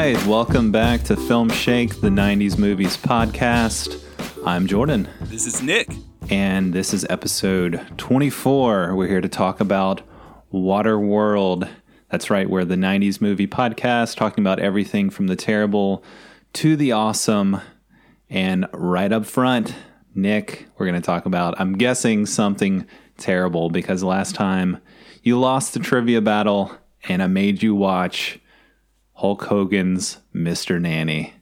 right, welcome back to Filmshake, the 90s Movies Podcast. I'm Jordan, This is Nic. and this is episode 24. We're here to talk about Waterworld. That's right, we're the 90s Movie Podcast, talking about everything from the terrible to the awesome. And right up front, Nic, we're going to talk about, I'm guessing, something terrible because last time you lost the trivia battle and I made you watch Hulk Hogan's Mr. Nanny.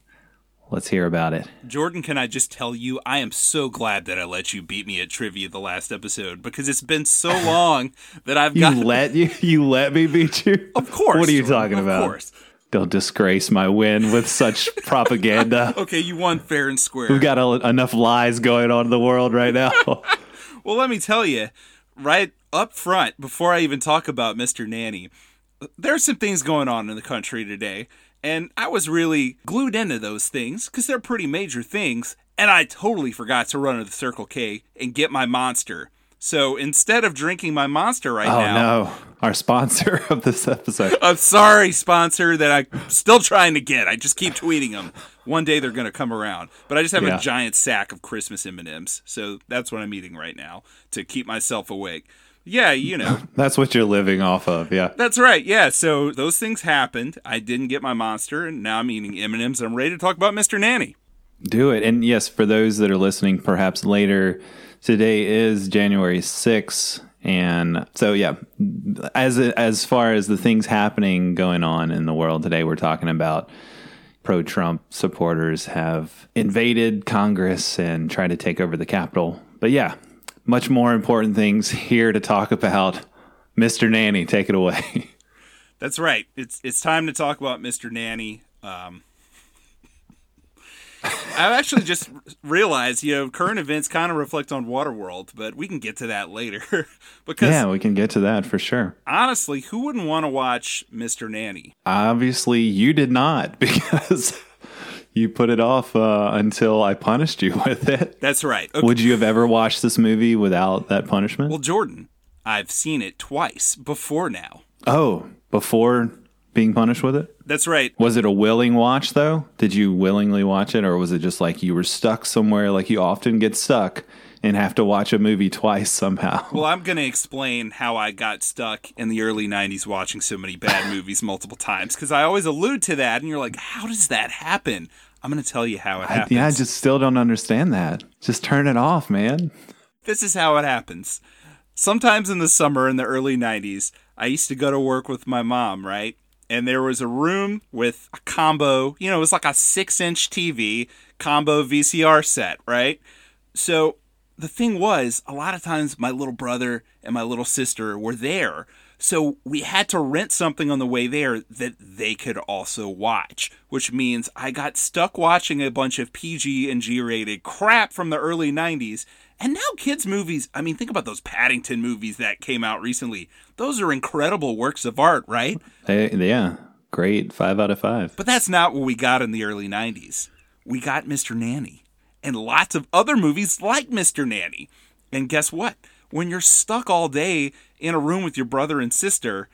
Let's hear about it. Jordan, can I just tell you, I am so glad that I let you beat me at trivia the last episode because it's been so long that I've got You let you you let me beat you? of course. What are you talking of about? Of course. Don't disgrace my win with such propaganda. Okay, you won fair and square. We've got a, enough lies going on in the world right now. Well, let me tell you, right up front, before I even talk about Mr. Nanny, there's some things going on in the country today, and I was really glued into those things because they're pretty major things, and I totally forgot to run to the Circle K and get my monster. So instead of drinking my monster right oh now, no. Our sponsor of this episode. I'm sorry, sponsor, that I'm still trying to get. I just keep tweeting them. One day they're going to come around. But I just have Yeah. a giant sack of Christmas M&Ms, so that's what I'm eating right now to keep myself awake. Yeah, you know. That's what you're living off of. Yeah. That's right. Yeah, so those things happened. I didn't get my monster, and now I'm eating M&Ms. I'm ready to talk about Mr. Nanny. Do it. And yes, for those that are listening perhaps later, today is January 6th. And so, yeah, as as far as the things happening going on in the world today, we're talking about pro Trump supporters have invaded Congress and tried to take over the Capitol. But yeah, much more important things here to talk about. Mr. Nanny, take it away. That's right. It's it's time to talk about Mr. Nanny. Um, I actually just realized, you know, current events kind of reflect on Waterworld, but we can get to that later. because yeah, we can get to that for sure. honestly, who wouldn't want to watch Mr. Nanny? Obviously, you did not because you put it off uh, until I punished you with it. That's right. Okay. Would you have ever watched this movie without that punishment? Well, Jordan, I've seen it twice before now. oh, before being punished with it? That's right. Was it a willing watch, though? Did you willingly watch it, or was it just like you were stuck somewhere, like you often get stuck and have to watch a movie twice somehow? Well, I'm going to explain how I got stuck in the early 90s watching so many bad movies multiple times because I always allude to that, and you're like, how does that happen? I'm going to tell you how it I, happens. yeah, I just still don't understand that. Just turn it off, man. This is how it happens. Sometimes in the summer in the early 90s, I used to go to work with my mom, right? And there was a room with a combo, you know, it was like a six inch TV combo VCR set, right? So the thing was, a lot of times my little brother and my little sister were there. So we had to rent something on the way there that they could also watch, which means I got stuck watching a bunch of PG and G rated crap from the early 90s. And now kids' movies, I mean, think about those Paddington movies that came out recently. Those are incredible works of art, right? Hey, yeah, great. Five out of five. But that's not what we got in the early 90s. We got Mr. Nanny and lots of other movies like Mr. Nanny. And guess what? When you're stuck all day in a room with your brother and sister,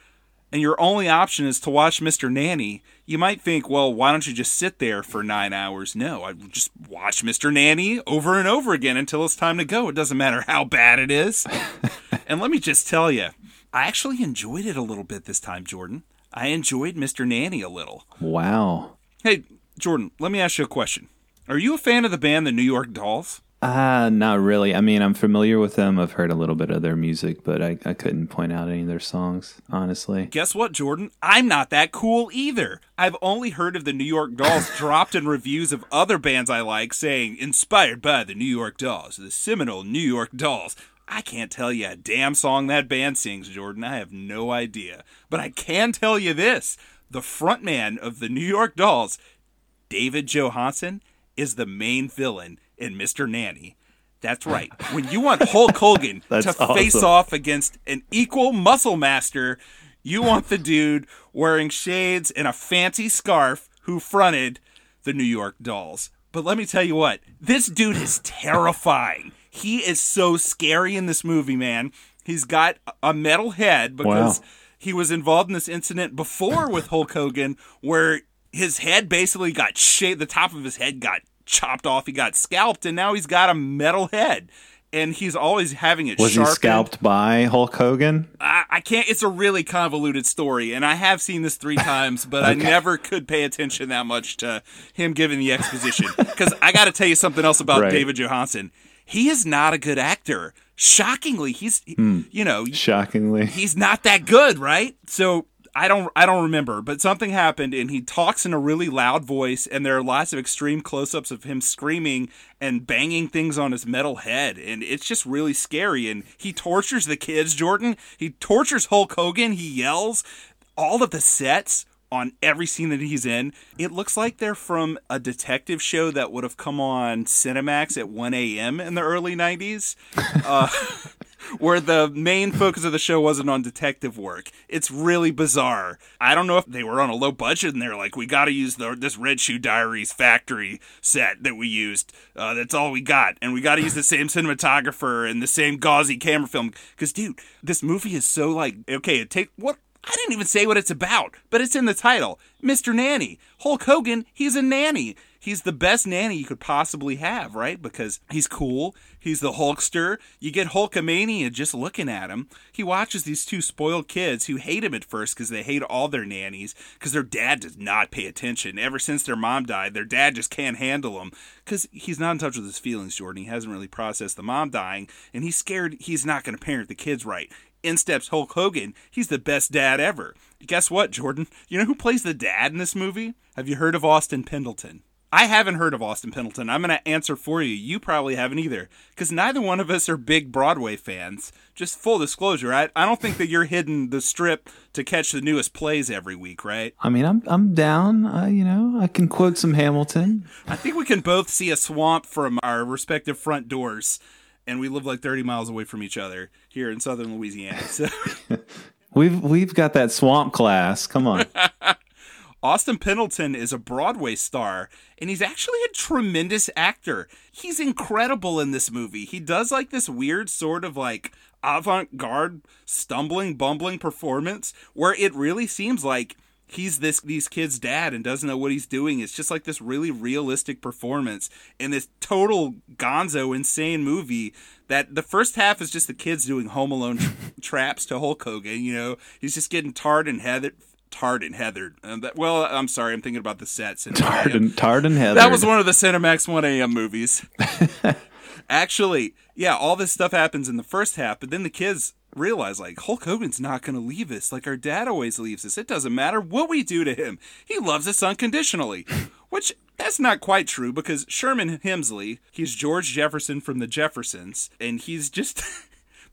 and your only option is to watch Mr. Nanny, you might think, well, why don't you just sit there for nine hours? No, I just watch Mr. Nanny over and over again until it's time to go. It doesn't matter how bad it is. and let me just tell you, I actually enjoyed it a little bit this time, Jordan. I enjoyed Mr. Nanny a little. Wow. Hey, Jordan, let me ask you a question. Are you a fan of the band the New York Dolls? Uh, not really. I mean, I'm familiar with them. I've heard a little bit of their music, but I, I couldn't point out any of their songs, honestly. Guess what, Jordan? I'm not that cool either. I've only heard of the New York Dolls dropped in reviews of other bands I like saying, inspired by the New York Dolls, the seminal New York Dolls. I can't tell you a damn song that band sings, Jordan. I have no idea. But I can tell you this the frontman of the New York Dolls, David Johansen, is the main villain in Mr. Nanny. That's right. When you want Hulk Hogan to That's face off against an equal muscle master, you want the dude wearing shades and a fancy scarf who fronted the New York Dolls. But let me tell you what, this dude is terrifying. He is so scary in this movie, man. He's got a metal head because Wow. he was involved in this incident before with Hulk Hogan where his head basically got shaved. The top of his head got chopped off. He got scalped, and now he's got a metal head. And he's always having it Was sharpened. he scalped by Hulk Hogan? I, I can't. It's a really convoluted story, and I have seen this three times, but I never could pay attention that much to him giving the exposition. Because I got to tell you something else about Right. David Johansen. He is not a good actor. Shockingly, he's Hmm. you know Shockingly. he's not that good, right? So I don't I don't remember, but something happened and he talks in a really loud voice and there are lots of extreme close-ups of him screaming and banging things on his metal head and it's just really scary and he tortures the kids, Jordan. He tortures Hulk Hogan, he yells all of the sets on every scene that he's in. It looks like they're from a detective show that would have come on Cinemax at 1 a.m. in the early 90s. Uh, where the main focus of the show wasn't on detective work. It's really bizarre. I don't know if they were on a low budget and they're like, we got to use the, this Red Shoe Diaries factory set that we used. Uh, that's all we got. And we got to use the same cinematographer and the same gauzy camera film. Because, dude, this movie is so like, okay, it take what? I didn't even say what it's about, but it's in the title Mr. Nanny. Hulk Hogan, he's a nanny. He's the best nanny you could possibly have, right? Because he's cool. He's the Hulkster. You get Hulkamania just looking at him. He watches these two spoiled kids who hate him at first because they hate all their nannies because their dad does not pay attention. Ever since their mom died, their dad just can't handle them because he's not in touch with his feelings, Jordan. He hasn't really processed the mom dying, and he's scared he's not going to parent the kids right. In steps Hulk Hogan. He's the best dad ever. Guess what, Jordan? You know who plays the dad in this movie? Have you heard of Austin Pendleton? I haven't heard of Austin Pendleton. I'm going to answer for you. You probably haven't either. Because neither one of us are big Broadway fans. Just full disclosure, I, I don't think that you're hitting the strip to catch the newest plays every week, right? I mean, I'm I'm down. Uh, you know, I can quote some Hamilton. I think we can both see a swamp from our respective front doors. And we live like 30 miles away from each other here in southern Louisiana. So. We've we've got that swamp class. Come on. Austin Pendleton is a Broadway star, and he's actually a tremendous actor. He's incredible in this movie. He does like this weird sort of like avant garde, stumbling, bumbling performance where it really seems like he's this these kids' dad and doesn't know what he's doing. It's just like this really realistic performance in this total gonzo insane movie that the first half is just the kids doing home alone traps to Hulk Hogan, you know. He's just getting tarred and heathered tarred and heathered. Um, that, well, I'm sorry, I'm thinking about the sets. And Tarred and, tarred and heathered. that was one of the Cinemax 1 a.m. movies. Actually, yeah, all this stuff happens in the first half, but then the kids realize like Hulk Hogan's not going to leave us like our dad always leaves us. It doesn't matter what we do to him. He loves us unconditionally. Which that's not quite true because Sherman Hemsley, he's George Jefferson from the Jeffersons, and he's just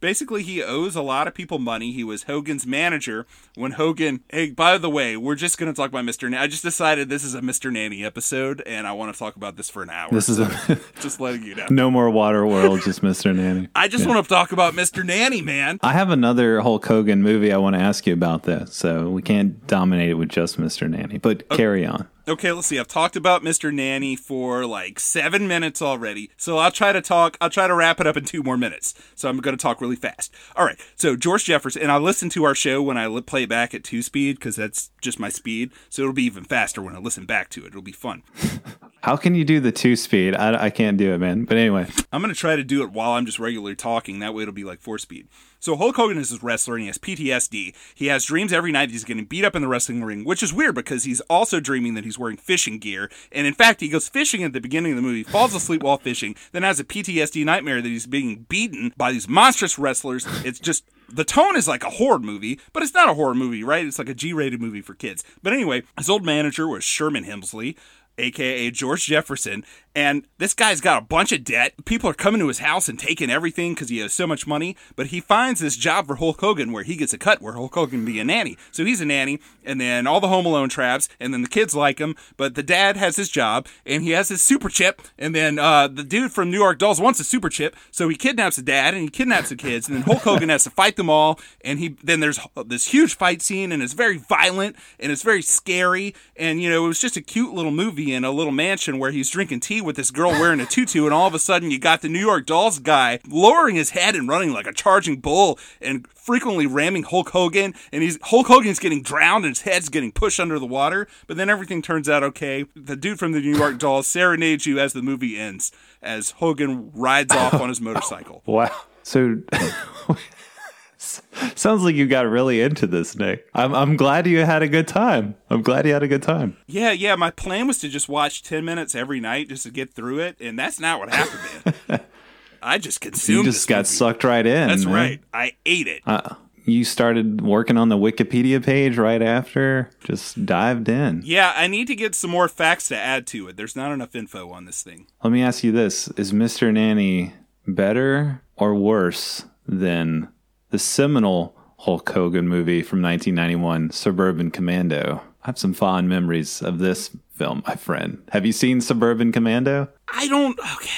basically he owes a lot of people money. He was Hogan's manager when Hogan. Hey, by the way, we're just going to talk about Mr. Nanny. I just decided this is a Mr. Nanny episode, and I want to talk about this for an hour. This is a just letting you know. no more water world, just Mr. Nanny. I just want to talk about Mr. Nanny, man. I have another Hulk Hogan movie I want to ask you about this, so we can't dominate it with just Mr. Nanny. But carry on. Okay, let's see. I've talked about Mr. Nanny for like seven minutes already. So I'll try to talk, I'll try to wrap it up in two more minutes. So I'm going to talk really fast. All right. So George Jefferson, and I listen to our show when I play it back at two speed because that's just my speed. So it'll be even faster when I listen back to it. It'll be fun. How can you do the two speed? I, I can't do it, man. But anyway, I'm going to try to do it while I'm just regularly talking. That way it'll be like four speed. So Hulk Hogan is a wrestler and he has PTSD. He has dreams every night that he's getting beat up in the wrestling ring, which is weird because he's also dreaming that he's wearing fishing gear. And in fact, he goes fishing at the beginning of the movie, falls asleep while fishing, then has a PTSD nightmare that he's being beaten by these monstrous wrestlers. It's just the tone is like a horror movie, but it's not a horror movie, right? It's like a G-rated movie for kids. But anyway, his old manager was Sherman Hemsley, aka George Jefferson, and this guy's got a bunch of debt. People are coming to his house and taking everything because he has so much money. But he finds this job for Hulk Hogan where he gets a cut where Hulk Hogan can be a nanny. So he's a nanny, and then all the Home Alone traps, and then the kids like him. But the dad has his job, and he has his super chip, and then uh, the dude from New York Dolls wants a super chip, so he kidnaps the dad and he kidnaps the kids, and then Hulk Hogan has to fight them all. And he then there's this huge fight scene, and it's very violent and it's very scary. And you know it was just a cute little movie movie in a little mansion where he's drinking tea with this girl wearing a tutu, and all of a sudden you got the New York Dolls guy lowering his head and running like a charging bull and frequently ramming Hulk Hogan, and he's Hulk Hogan's getting drowned and his head's getting pushed under the water, but then everything turns out okay. The dude from the New York Dolls serenades you as the movie ends, as Hogan rides off on his motorcycle. Wow. So sounds like you got really into this, Nic. I'm I'm glad you had a good time. I'm glad you had a good time. Yeah, yeah. My plan was to just watch ten minutes every night just to get through it, and that's not what happened. Man. I just consumed. You just got movie. sucked right in. That's man. right. I ate it. Uh, you started working on the Wikipedia page right after. Just dived in. yeah, I need to get some more facts to add to it. There's not enough info on this thing. Let me ask you this: Is Mr. Nanny better or worse than the seminal Hulk Hogan movie from 1991, Suburban Commando? I have some fond memories of this film, my friend. Have you seen Suburban Commando? I don't. Okay.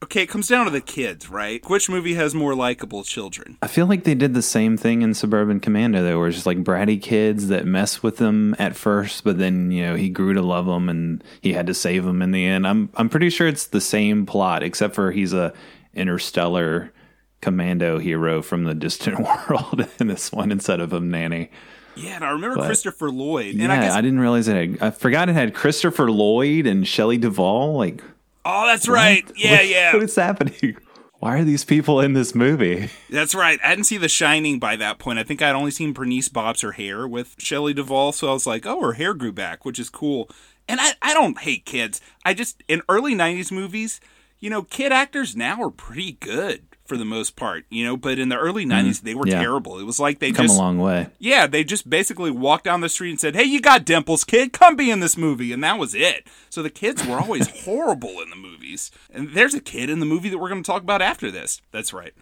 Okay, it comes down to the kids, right? Which movie has more likable children? I feel like they did the same thing in Suburban Commando. There were just like bratty kids that mess with him at first, but then you know he grew to love them and he had to save them in the end. I'm I'm pretty sure it's the same plot, except for he's a interstellar commando hero from the distant world in this one instead of a nanny. Yeah, and I remember But- Christopher Lloyd. And yeah, I guess I didn't realize it. Had, I forgot it had Christopher Lloyd and Shelley Duvall. Like, Oh, that's right. Yeah, what- yeah. what is happening? Why are these people in this movie? That's right. I didn't see The Shining by that point. I think I'd only seen Bernice bobs her hair with Shelley Duvall, so I was like, oh, her hair grew back, which is cool. And I, I don't hate kids. I just, in early 90s movies, you know, kid actors now are pretty good for the most part, you know, but in the early mm. 90s, they were yeah. terrible. It was like they Come just, a long way. yeah, they just basically walked down the street and said, hey, you got dimples, kid, come be in this movie. And that was it. So the kids were always horrible in the movies. And there's a kid in the movie that we're going to talk about after this. That's right.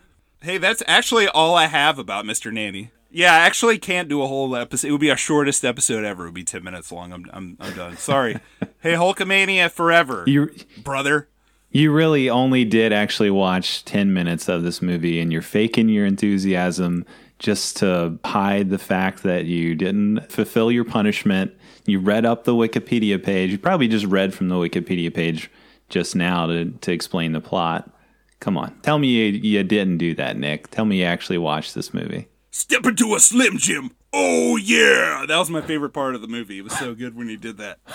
Hey, that's actually all I have about Mr. Nanny. Yeah, I actually can't do a whole episode. It would be our shortest episode ever. It would be 10 minutes long. I'm, I'm, I'm done. Sorry. hey, Hulkamania forever, You brother. You really only did actually watch 10 minutes of this movie and you're faking your enthusiasm just to hide the fact that you didn't fulfill your punishment. You read up the Wikipedia page. You probably just read from the Wikipedia page just now to, to explain the plot. Come on. Tell me you, you didn't do that, Nic. Tell me you actually watched this movie. Step into a Slim Jim. Oh, yeah. That was my favorite part of the movie. It was so good when he did that.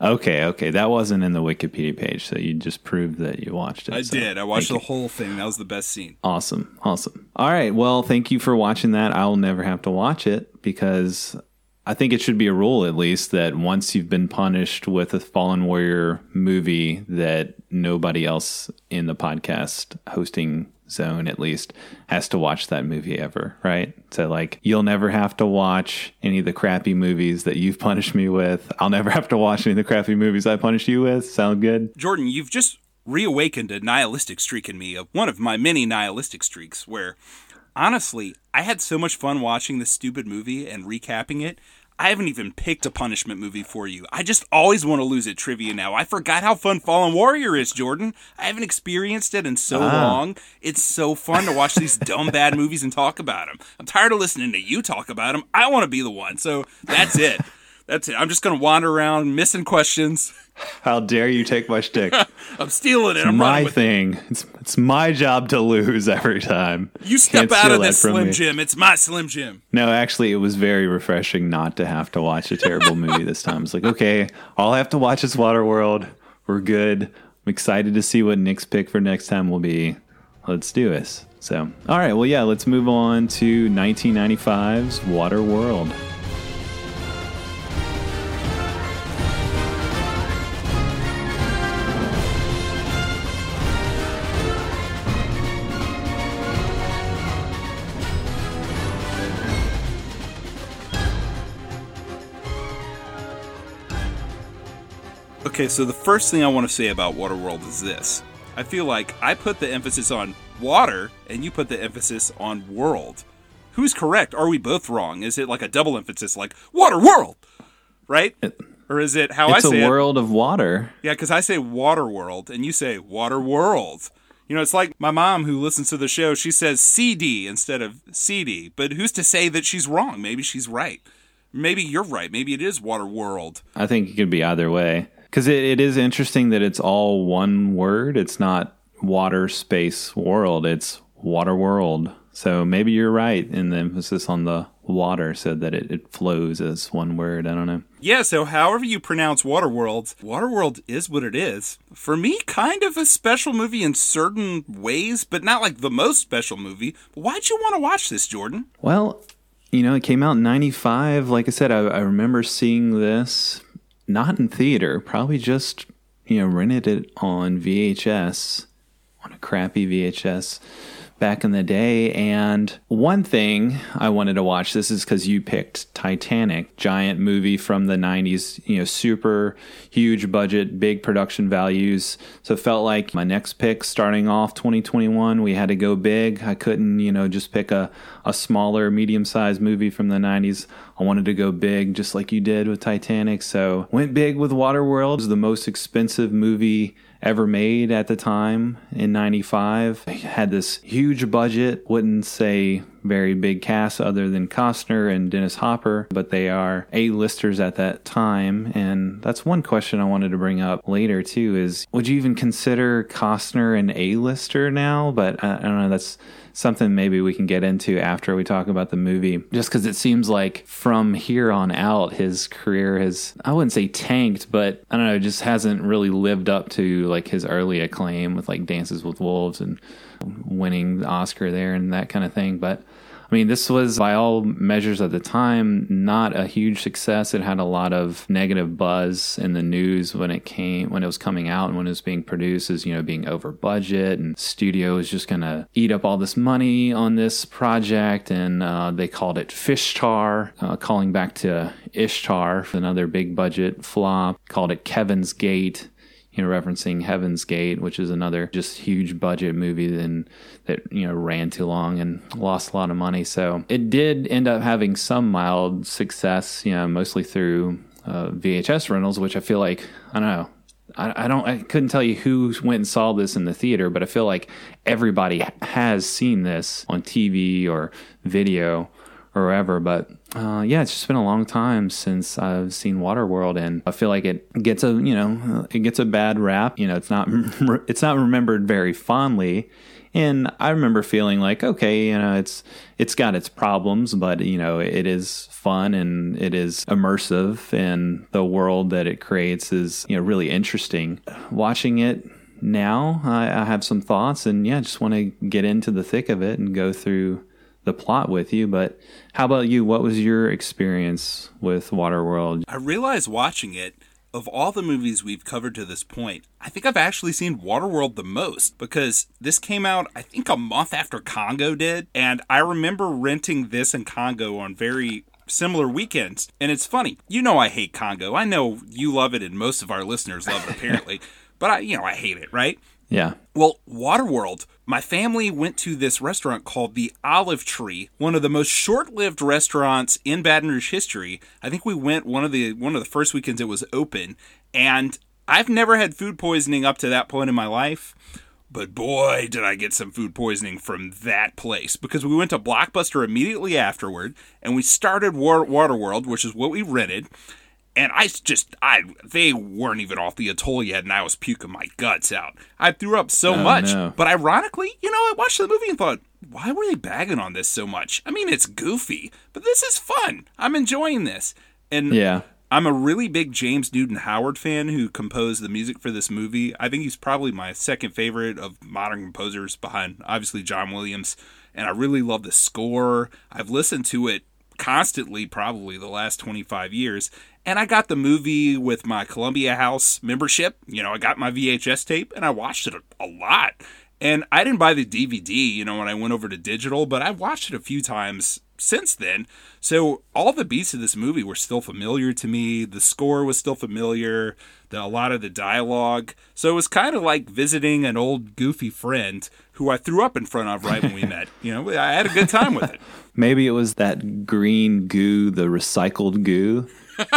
Okay, okay. That wasn't in the Wikipedia page, so you just proved that you watched it. I so did. I watched the you. whole thing. That was the best scene. Awesome. Awesome. All right. Well, thank you for watching that. I'll never have to watch it because I think it should be a rule at least that once you've been punished with a Fallen Warrior movie that nobody else in the podcast hosting zone at least has to watch that movie ever, right? So like you'll never have to watch any of the crappy movies that you've punished me with. I'll never have to watch any of the crappy movies I punished you with. Sound good? Jordan, you've just reawakened a nihilistic streak in me, of one of my many nihilistic streaks, where honestly, I had so much fun watching this stupid movie and recapping it. I haven't even picked a punishment movie for you. I just always want to lose at trivia now. I forgot how fun Fallen Warrior is, Jordan. I haven't experienced it in so Ah. long. It's so fun to watch these dumb bad movies and talk about them. I'm tired of listening to you talk about them. I want to be the one. So that's it. That's it. I'm just going to wander around missing questions. How dare you take my shtick? I'm stealing it. I'm my with it. thing. It's it's my job to lose every time. You step Can't out of this Slim me. Jim. It's my Slim Jim. No, actually, it was very refreshing not to have to watch a terrible movie this time. It's like, okay, all I have to watch is Waterworld. We're good. I'm excited to see what Nic's pick for next time will be. Let's do this. So, all right, well, yeah, let's move on to 1995's Waterworld. Okay, so the first thing I want to say about Waterworld is this. I feel like I put the emphasis on water and you put the emphasis on world. Who's correct? Are we both wrong? Is it like a double emphasis, like water world, right? Or is it how I say? It's the world of water. Yeah, because I say water world and you say water world. You know, it's like my mom who listens to the show, she says CD instead of CD. But who's to say that she's wrong? Maybe she's right. Maybe you're right. Maybe it is water world. I think it could be either way. Because it, it is interesting that it's all one word. It's not water, space, world. It's water world. So maybe you're right in the emphasis on the water so that it, it flows as one word. I don't know. Yeah, so however you pronounce Waterworld, Waterworld is what it is. For me, kind of a special movie in certain ways, but not like the most special movie. But why'd you want to watch this, Jordan? Well, you know, it came out in 95. Like I said, I, I remember seeing this not in theater, probably just, you know, rented it on VHS, on a crappy VHS back in the day. And one thing I wanted to watch this is because you picked Titanic, giant movie from the 90s, you know, super huge budget, big production values. So it felt like my next pick starting off 2021, we had to go big. I couldn't, you know, just pick a, a smaller, medium sized movie from the 90s. I wanted to go big just like you did with Titanic. So went big with Waterworld. It was the most expensive movie ever made at the time in 95. had this huge budget, wouldn't say very big cast other than Costner and Dennis Hopper, but they are A-listers at that time. And that's one question I wanted to bring up later too is would you even consider Costner an A-lister now? But I, I don't know, that's something maybe we can get into after we talk about the movie. Just because it seems like from here on out, his career has, I wouldn't say tanked, but I don't know, just hasn't really lived up to like his early acclaim with like Dances with Wolves and winning the Oscar there and that kind of thing. But I mean, this was by all measures at the time not a huge success. It had a lot of negative buzz in the news when it came when it was coming out and when it was being produced as you know being over budget and studio was just gonna eat up all this money on this project and uh, they called it Fishtar, uh, calling back to Ishtar, for another big budget flop. Called it Kevin's Gate you know, referencing Heaven's Gate, which is another just huge budget movie then that, you know, ran too long and lost a lot of money. So it did end up having some mild success, you know, mostly through uh, VHS rentals, which I feel like, I don't know, I, I, don't I couldn't tell you who went and saw this in the theater, but I feel like everybody has seen this on TV or video or wherever. But uh, yeah, it's just been a long time since I've seen Waterworld, and I feel like it gets a you know it gets a bad rap. You know, it's not it's not remembered very fondly. And I remember feeling like, okay, you know, it's it's got its problems, but you know, it is fun and it is immersive, and the world that it creates is you know really interesting. Watching it now, I, I have some thoughts, and yeah, I just want to get into the thick of it and go through the plot with you, but how about you? What was your experience with Waterworld? I realized watching it, of all the movies we've covered to this point, I think I've actually seen Waterworld the most because this came out, I think, a month after Congo did. And I remember renting this and Congo on very similar weekends. And it's funny, you know, I hate Congo. I know you love it, and most of our listeners love it, apparently. but I, you know, I hate it, right? Yeah. Well, Waterworld, my family went to this restaurant called the Olive Tree, one of the most short-lived restaurants in Baton Rouge history. I think we went one of the one of the first weekends it was open, and I've never had food poisoning up to that point in my life. But boy, did I get some food poisoning from that place because we went to Blockbuster immediately afterward and we started War- Waterworld, which is what we rented and I just I they weren't even off the atoll yet, and I was puking my guts out. I threw up so Oh, much, no. but ironically, you know, I watched the movie and thought, why were they bagging on this so much? I mean, it's goofy, but this is fun. I'm enjoying this, and Yeah. I'm a really big James Newton Howard fan who composed the music for this movie. I think he's probably my second favorite of modern composers behind obviously John Williams. And I really love the score. I've listened to it constantly, probably the last 25 years. And I got the movie with my Columbia House membership. You know, I got my VHS tape and I watched it a, a lot. And I didn't buy the DVD, you know, when I went over to digital, but I've watched it a few times since then. So all the beats of this movie were still familiar to me. The score was still familiar. The, a lot of the dialogue. So it was kind of like visiting an old goofy friend who I threw up in front of right when we met. You know, I had a good time with it. Maybe it was that green goo, the recycled goo.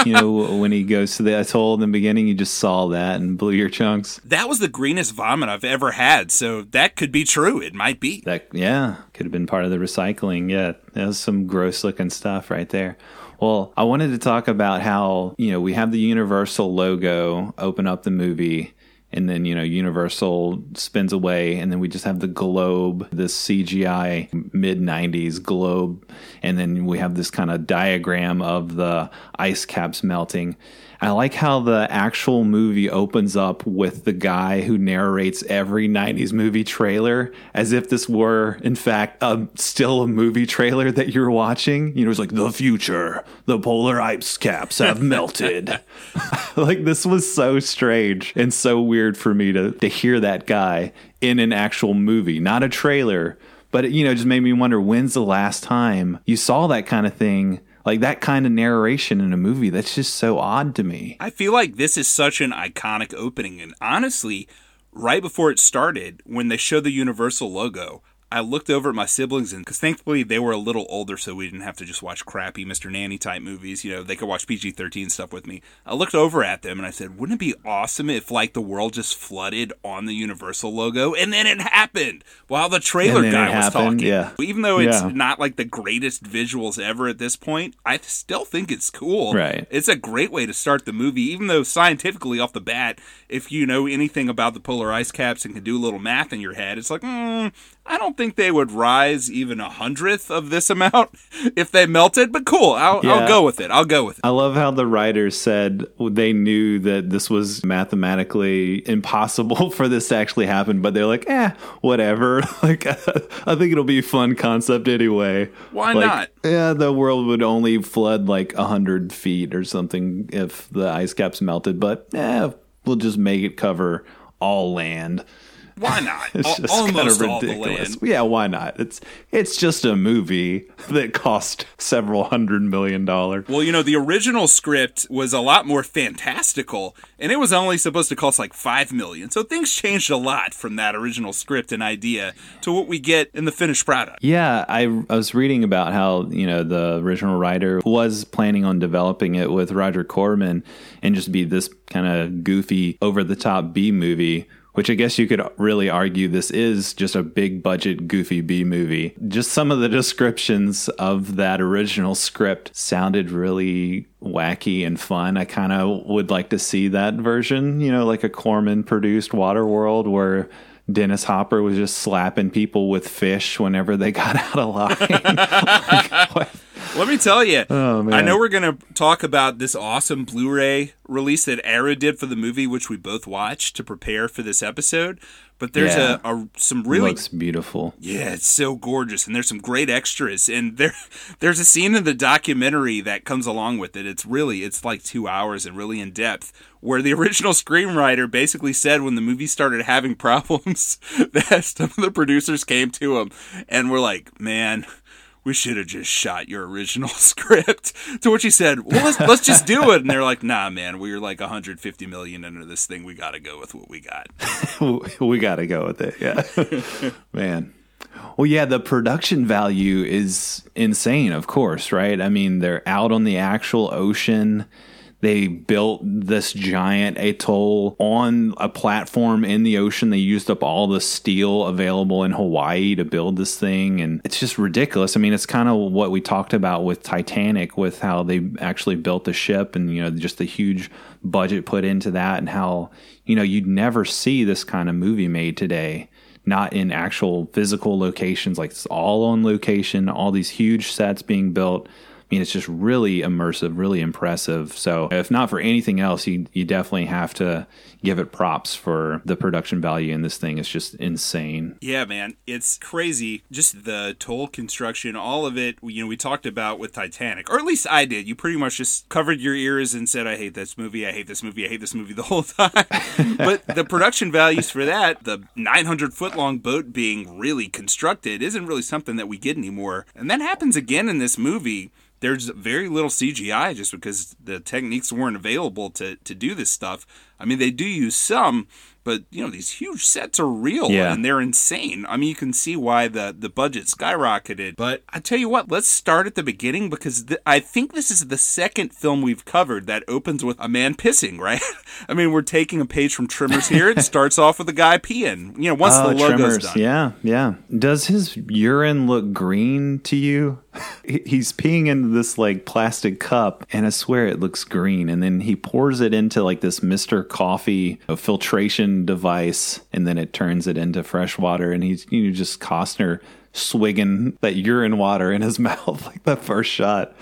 You know, when he goes to the atoll in the beginning, you just saw that and blew your chunks. That was the greenest vomit I've ever had. So that could be true. It might be. That yeah, could have been part of the recycling. Yeah, that was some gross looking stuff right there. Well, I wanted to talk about how, you know, we have the Universal logo open up the movie and then you know universal spins away and then we just have the globe this cgi mid 90s globe and then we have this kind of diagram of the ice caps melting I like how the actual movie opens up with the guy who narrates every 90s movie trailer as if this were, in fact, a, still a movie trailer that you're watching. You know, it's like, the future, the polar ice caps have melted. like, this was so strange and so weird for me to, to hear that guy in an actual movie, not a trailer. But, you know, just made me wonder when's the last time you saw that kind of thing like that kind of narration in a movie that's just so odd to me. I feel like this is such an iconic opening and honestly right before it started when they show the universal logo I looked over at my siblings, and because thankfully they were a little older, so we didn't have to just watch crappy Mr. Nanny type movies. You know, they could watch PG 13 stuff with me. I looked over at them and I said, Wouldn't it be awesome if, like, the world just flooded on the Universal logo? And then it happened while the trailer guy was happened, talking. Yeah. Even though it's yeah. not like the greatest visuals ever at this point, I still think it's cool. Right. It's a great way to start the movie, even though scientifically off the bat, if you know anything about the polar ice caps and can do a little math in your head, it's like, mm, I don't think they would rise even a hundredth of this amount if they melted, but cool. I'll, yeah. I'll, go with it. I'll go with it. I love how the writers said they knew that this was mathematically impossible for this to actually happen, but they're like, eh, whatever. like, I think it'll be a fun concept anyway. Why like, not? Yeah, the world would only flood like a hundred feet or something if the ice caps melted, but eh, we'll just make it cover all land. Why not? it's just Almost kind of ridiculous. Yeah, why not? It's it's just a movie that cost several hundred million dollars. Well, you know, the original script was a lot more fantastical, and it was only supposed to cost like five million. So things changed a lot from that original script and idea to what we get in the finished product. Yeah, I, I was reading about how you know the original writer was planning on developing it with Roger Corman and just be this kind of goofy, over the top B movie which I guess you could really argue this is just a big budget, goofy B movie. Just some of the descriptions of that original script sounded really wacky and fun. I kind of would like to see that version, you know, like a Corman produced Waterworld where Dennis Hopper was just slapping people with fish whenever they got out of line. like, let me tell you. Oh, I know we're going to talk about this awesome Blu ray release that Arrow did for the movie, which we both watched to prepare for this episode. But there's yeah. a, a, some really looks beautiful. Yeah, it's so gorgeous, and there's some great extras. And there, there's a scene in the documentary that comes along with it. It's really, it's like two hours and really in depth, where the original screenwriter basically said when the movie started having problems, that some of the producers came to him and were like, "Man, we should have just shot your original script. To which he said, well, let's, let's just do it. And they're like, nah, man, we are like 150 million into this thing. We got to go with what we got. we got to go with it. Yeah. man. Well, yeah, the production value is insane, of course, right? I mean, they're out on the actual ocean they built this giant atoll on a platform in the ocean. They used up all the steel available in Hawaii to build this thing. And it's just ridiculous. I mean, it's kind of what we talked about with Titanic, with how they actually built the ship and, you know, just the huge budget put into that and how, you know, you'd never see this kind of movie made today not in actual physical locations like it's all on location all these huge sets being built mean, it's just really immersive, really impressive. So, if not for anything else, you, you definitely have to give it props for the production value in this thing. It's just insane. Yeah, man. It's crazy. Just the toll construction, all of it, you know, we talked about with Titanic, or at least I did. You pretty much just covered your ears and said, I hate this movie, I hate this movie, I hate this movie the whole time. but the production values for that, the 900 foot long boat being really constructed, isn't really something that we get anymore. And that happens again in this movie there's very little CGI just because the techniques weren't available to, to do this stuff. I mean, they do use some, but you know these huge sets are real yeah. and they're insane. I mean, you can see why the the budget skyrocketed. But I tell you what, let's start at the beginning because th- I think this is the second film we've covered that opens with a man pissing. Right? I mean, we're taking a page from Tremors here. It starts off with a guy peeing. You know, once uh, the logo's Tremors. done. Yeah, yeah. Does his urine look green to you? He- He's peeing into this like plastic cup, and I swear it looks green. And then he pours it into like this Mister Coffee filtration device, and then it turns it into fresh water. And he's you know just Costner swigging that urine water in his mouth like that first shot.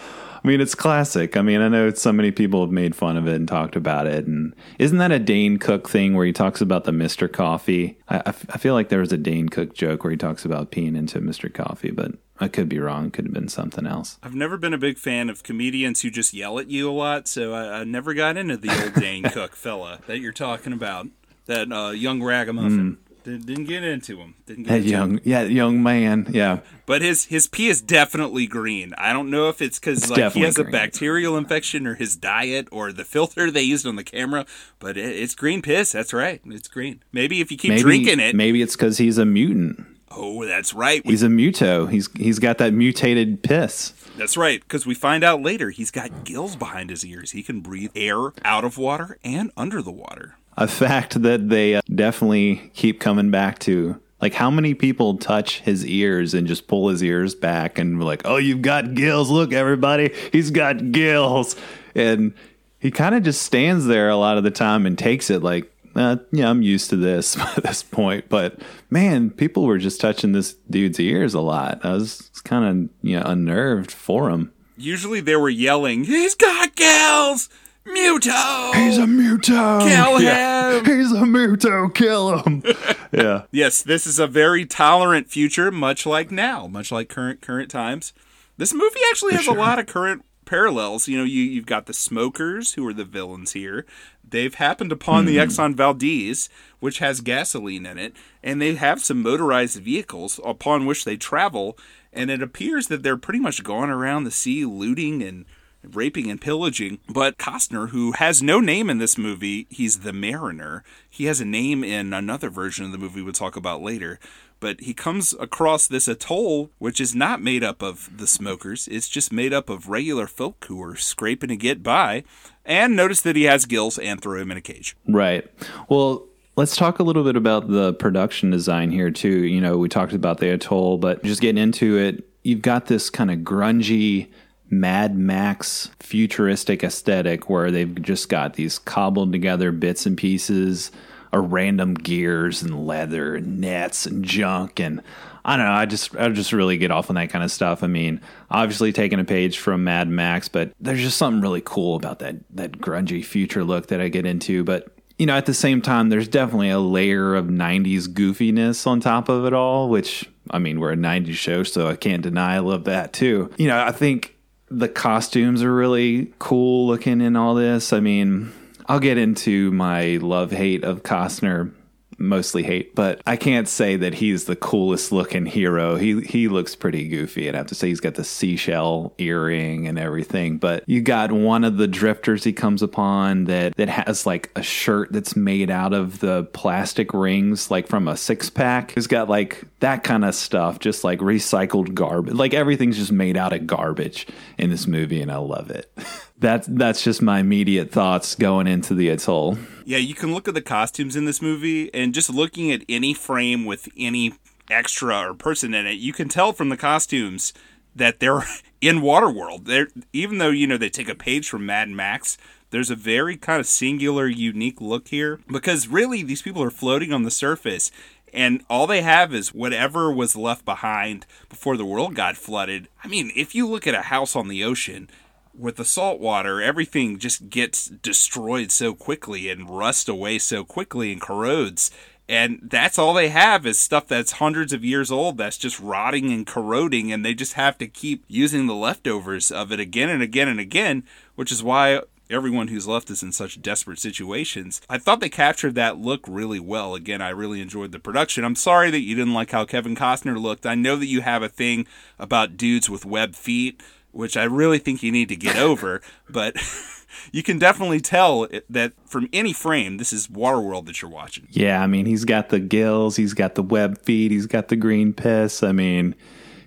I mean, it's classic. I mean, I know so many people have made fun of it and talked about it. And isn't that a Dane Cook thing where he talks about the Mr. Coffee? I, I f- I feel like there was a Dane Cook joke where he talks about peeing into Mr. Coffee, but I could be wrong. Could have been something else. I've never been a big fan of comedians who just yell at you a lot, so I, I never got into the old Dane Cook fella that you're talking about. That uh, young ragamuffin. Didn't, didn't get into him. Didn't get That into him. young, yeah, young man. Yeah. But his his pee is definitely green. I don't know if it's because like he has a bacterial infection or his diet or the filter they used on the camera. But it, it's green piss. That's right. It's green. Maybe if you keep Maybe, drinking it. maybe it's because he's a mutant. oh, that's right. We, He's a muto. He's he's got that mutated piss. that's right. Because we find out later he's got gills behind his ears. He can breathe air out of water and under the water. A fact that they uh, definitely keep coming back to. Like, how many people touch his ears and just pull his ears back and like, oh, you've got gills. Look, everybody, he's got gills. And he kind of just stands there a lot of the time and takes it like, uh, yeah, I'm used to this at this point. But man, people were just touching this dude's ears a lot. I was kind of, you know, unnerved for him. Usually they were yelling, "He's got gills, Muto." He's a muto. Kill Yeah. him. He's a muto. Kill him. yeah. Yes, this is a very tolerant future, much like now, much like current current times. This movie actually has a lot of current parallels. You know, you you've got the smokers who are the villains here. They've happened upon the hmm. Exxon Valdez, which has gasoline in it, and they have some motorized vehicles upon which they travel. And it appears that they're pretty much going around the sea looting and raping and pillaging. But Costner, who has no name in this movie, he's the Mariner. He has a name in another version of the movie we'll talk about later. But he comes across this atoll, which is not made up of the smokers. It's just made up of regular folk who are scraping to get by. And notice that he has gills and throw him in a cage. Right. Well, let's talk a little bit about the production design here too. You know, we talked about the atoll, but just getting into it, you've got this kind of grungy Mad Max futuristic aesthetic where they've just got these cobbled together bits and pieces of random gears and leather and nets and junk and I don't know. I just I just really get off on that kind of stuff. I mean, obviously taking a page from Mad Max, but there's just something really cool about that that grungy future look that I get into. But you know, at the same time, there's definitely a layer of '90s goofiness on top of it all. Which I mean, we're a '90s show, so I can't deny I love that too. You know, I think the costumes are really cool looking in all this. I mean, I'll get into my love hate of Costner mostly hate, but I can't say that he's the coolest looking hero. He he looks pretty goofy. And I'd have to say he's got the seashell earring and everything. But you got one of the drifters he comes upon that that has like a shirt that's made out of the plastic rings, like from a six pack. He's got like that kind of stuff, just like recycled garbage. Like everything's just made out of garbage in this movie, and I love it. That's that's just my immediate thoughts going into the atoll. Yeah, you can look at the costumes in this movie, and just looking at any frame with any extra or person in it, you can tell from the costumes that they're in Waterworld. They're even though you know they take a page from Mad Max. There's a very kind of singular, unique look here because really these people are floating on the surface, and all they have is whatever was left behind before the world got flooded. I mean, if you look at a house on the ocean, with the salt water, everything just gets destroyed so quickly and rust away so quickly and corrodes. And that's all they have is stuff that's hundreds of years old that's just rotting and corroding, and they just have to keep using the leftovers of it again and again and again, which is why everyone who's left is in such desperate situations. I thought they captured that look really well. Again, I really enjoyed the production. I'm sorry that you didn't like how Kevin Costner looked. I know that you have a thing about dudes with web feet which I really think you need to get over. but you can definitely tell that from any frame, this is Waterworld that you're watching. Yeah, I mean, he's got the gills, he's got the web feet, he's got the green piss. I mean,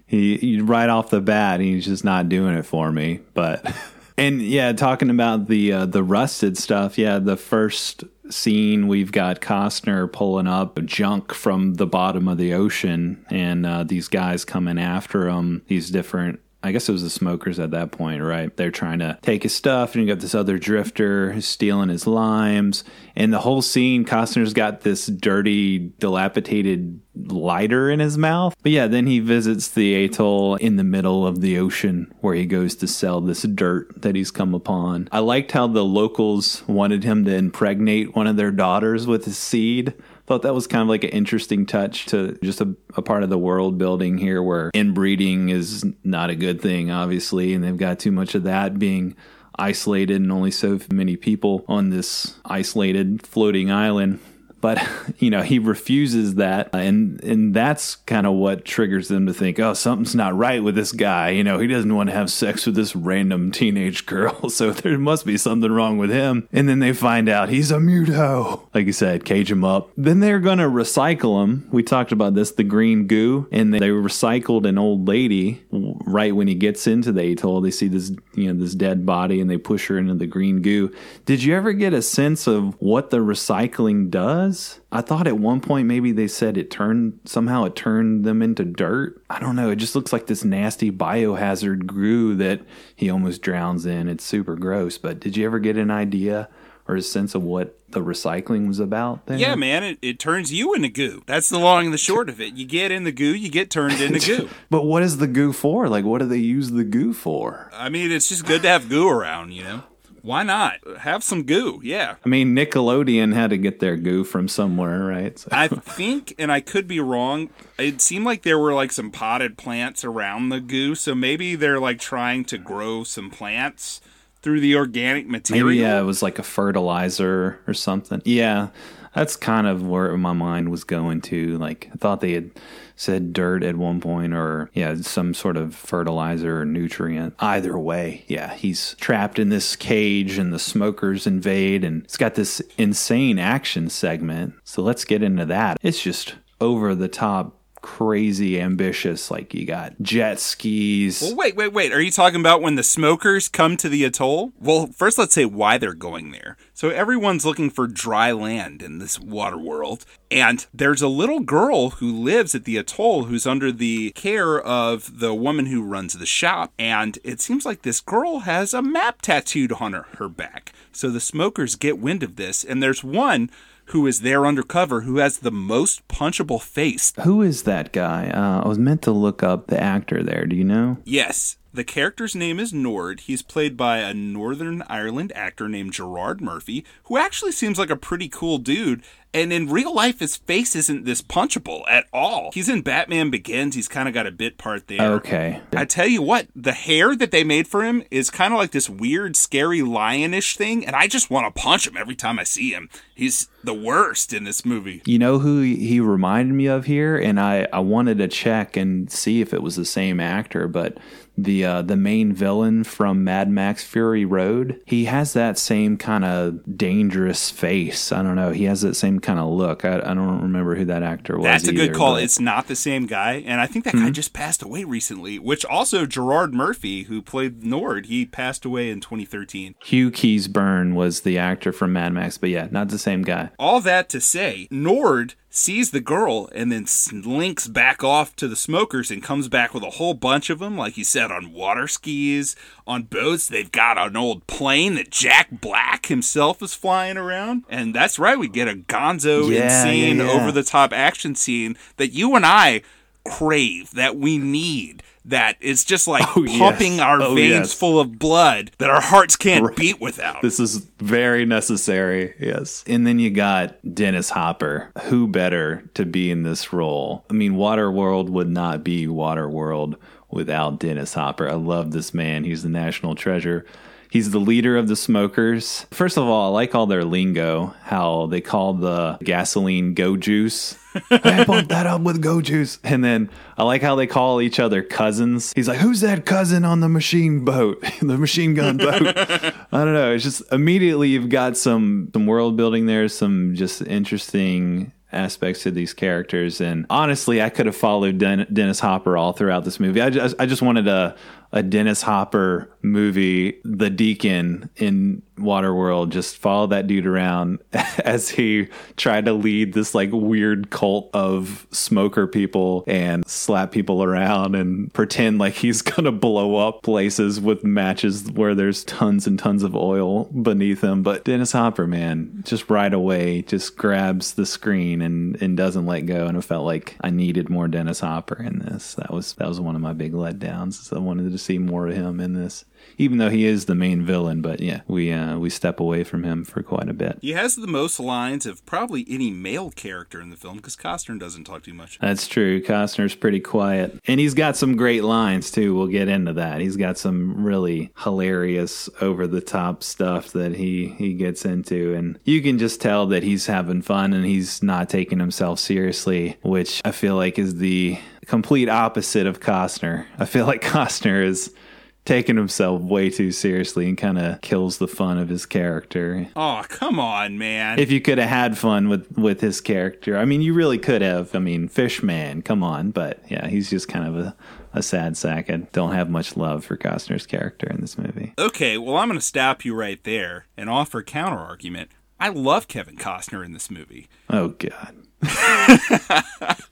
he, he right off the bat, he's just not doing it for me. But and yeah, talking about the uh, the rusted stuff. Yeah, the first scene we've got Costner pulling up junk from the bottom of the ocean, and uh, these guys coming after him. These different I guess it was the smokers at that point, right? They're trying to take his stuff, and you got this other drifter stealing his limes. And the whole scene, Costner's got this dirty, dilapidated lighter in his mouth. But yeah, then he visits the atoll in the middle of the ocean where he goes to sell this dirt that he's come upon. I liked how the locals wanted him to impregnate one of their daughters with his seed thought that was kind of like an interesting touch to just a, a, part of the world building here where inbreeding is not a good thing, obviously, and they've got too much of that being isolated and only so many people on this isolated floating island but you know he refuses that uh, and and that's kind of what triggers them to think oh something's not right with this guy. You know he doesn't want to have sex with this random teenage girl. So there must be something wrong with him. And then they find out he's a muto. Like you said cage him up. Then they're gonna recycle him. We talked about this the green goo. And they recycled an old lady right when he gets into the atoll. They see this you know this dead body and they push her into the green goo. Did you ever get a sense of what the recycling does was. I thought at one point maybe they said it turned somehow it turned them into dirt. I don't know. It just looks like this nasty biohazard goo that he almost drowns in. It's super gross. But did you ever get an idea or a sense of what the recycling was about there? Yeah, man, it, it turns you into goo. That's the long and the short of it. You get in the goo, you get turned into goo. but what is the goo for? Like, what do they use the goo for? I mean, it's just good to have goo around, you know? Why not? Have some goo, yeah. I mean, Nickelodeon had to get their goo from somewhere, right? So. I think, and I could be wrong, it seemed like there were like some potted plants around the goo, so maybe they're like trying to grow some plants through the organic material. Maybe, yeah, it was like a fertilizer or something. Yeah, that's kind of where my mind was going to. Like, I thought they had said dirt at one point or yeah some sort of fertilizer or nutrient. Either way yeah he's trapped in this cage and the smokers invade and it's got this insane action segment. So let's get into that. It's just over the top crazy ambitious. Like you got jet skis. Well, wait, wait, wait. Are you talking about when the smokers come to the atoll? Well, first let's say why they're going there. So everyone's looking for dry land in this water world. And there's a little girl who lives at the atoll who's under the care of the woman who runs the shop. And it seems like this girl has a map tattooed on her, her back. So the smokers get wind of this. And there's one who is there undercover who has the most punchable face. Who is that guy? Uh, I was meant to look up the actor there. Do you know? Yes. The character's name is Nord. He's played by a Northern Ireland actor named Gerard Murphy, who actually seems like a pretty cool dude. And in real life, his face isn't this punchable at all. He's in Batman Begins. He's kind of got a bit part there. Okay. I tell you what, the hair that they made for him is kind of like this weird, scary lionish thing. And I just want to punch him every time I see him. He's the worst in this movie. You know who he reminded me of here? And I, I wanted to check and see if it was the same actor, but the uh, the main villain from Mad Max Fury Road. He has that same kind of dangerous face. I don't know. He has that same kind of look. I, I don't remember who that actor was. That's a either, good call. But... It's not the same guy, and I think that mm-hmm. guy just passed away recently. Which also Gerard Murphy, who played Nord, he passed away in 2013. Hugh Keays-Byrne was the actor from Mad Max, but yeah, not the same guy. All that to say, Nord sees the girl and then slinks back off to the smokers and comes back with a whole bunch of them like you said on water skis on boats. They've got an old plane that jack black himself is flying around. And that's right we get a gonzo yeah, insane yeah, yeah. over the top action scene that you and i crave that we need that it's just like oh, pumping yes. our oh, veins yes. full of blood that our hearts can't right. beat without. This is very necessary. Yes. And then you got Dennis Hopper. Who better to be in this role? I mean, Waterworld would not be Waterworld without Dennis Hopper. I love this man. He's the national treasure. He's the leader of the smokers. First of all, I like all their lingo, how they call the gasoline go juice. I pumped that up with go juice. And then I like how they call each other cousins. He's like, Who's that cousin on the machine boat? the machine gun boat. I don't know. It's just immediately you've got some some world building there, some just interesting aspects to these characters and honestly i could have followed Den- dennis hopper all throughout this movie i just, I just wanted a, a Dennis Hopper movie, The Deacon in Waterworld. Just follow that dude around as he tried to lead this like weird cult of smoker people and slap people around and pretend like he's gonna blow up places with matches where there's tons and tons of oil beneath him. But Dennis Hopper, man, just right away just grabs the screen and, and doesn't let go. And it felt like I needed more Dennis Hopper in this. That was that was one of my big letdowns. I wanted to see more of him in this even though he is the main villain. But yeah, we uh, we step away from him for quite a bit. He has the most lines of probably any male character in the film because Costner doesn't talk too much. That's true. Costner's pretty quiet, and he's got some great lines too. We'll get into that. He's got some really hilarious, over the top stuff that he he gets into, and you can just tell that he's having fun and he's not taking himself seriously, which I feel like is the complete opposite of Costner. I feel like Costner is taking himself way too seriously and kind of kills the fun of his character. Oh, come on, man. If you could have had fun with with his character. I mean, you really could have. I mean, Fishman, come on, but yeah, he's just kind of a a sad sack. I don't have much love for Costner's character in this movie. Okay, well, I'm going to stop you right there and offer a counter argument. I love Kevin Costner in this movie. Oh God.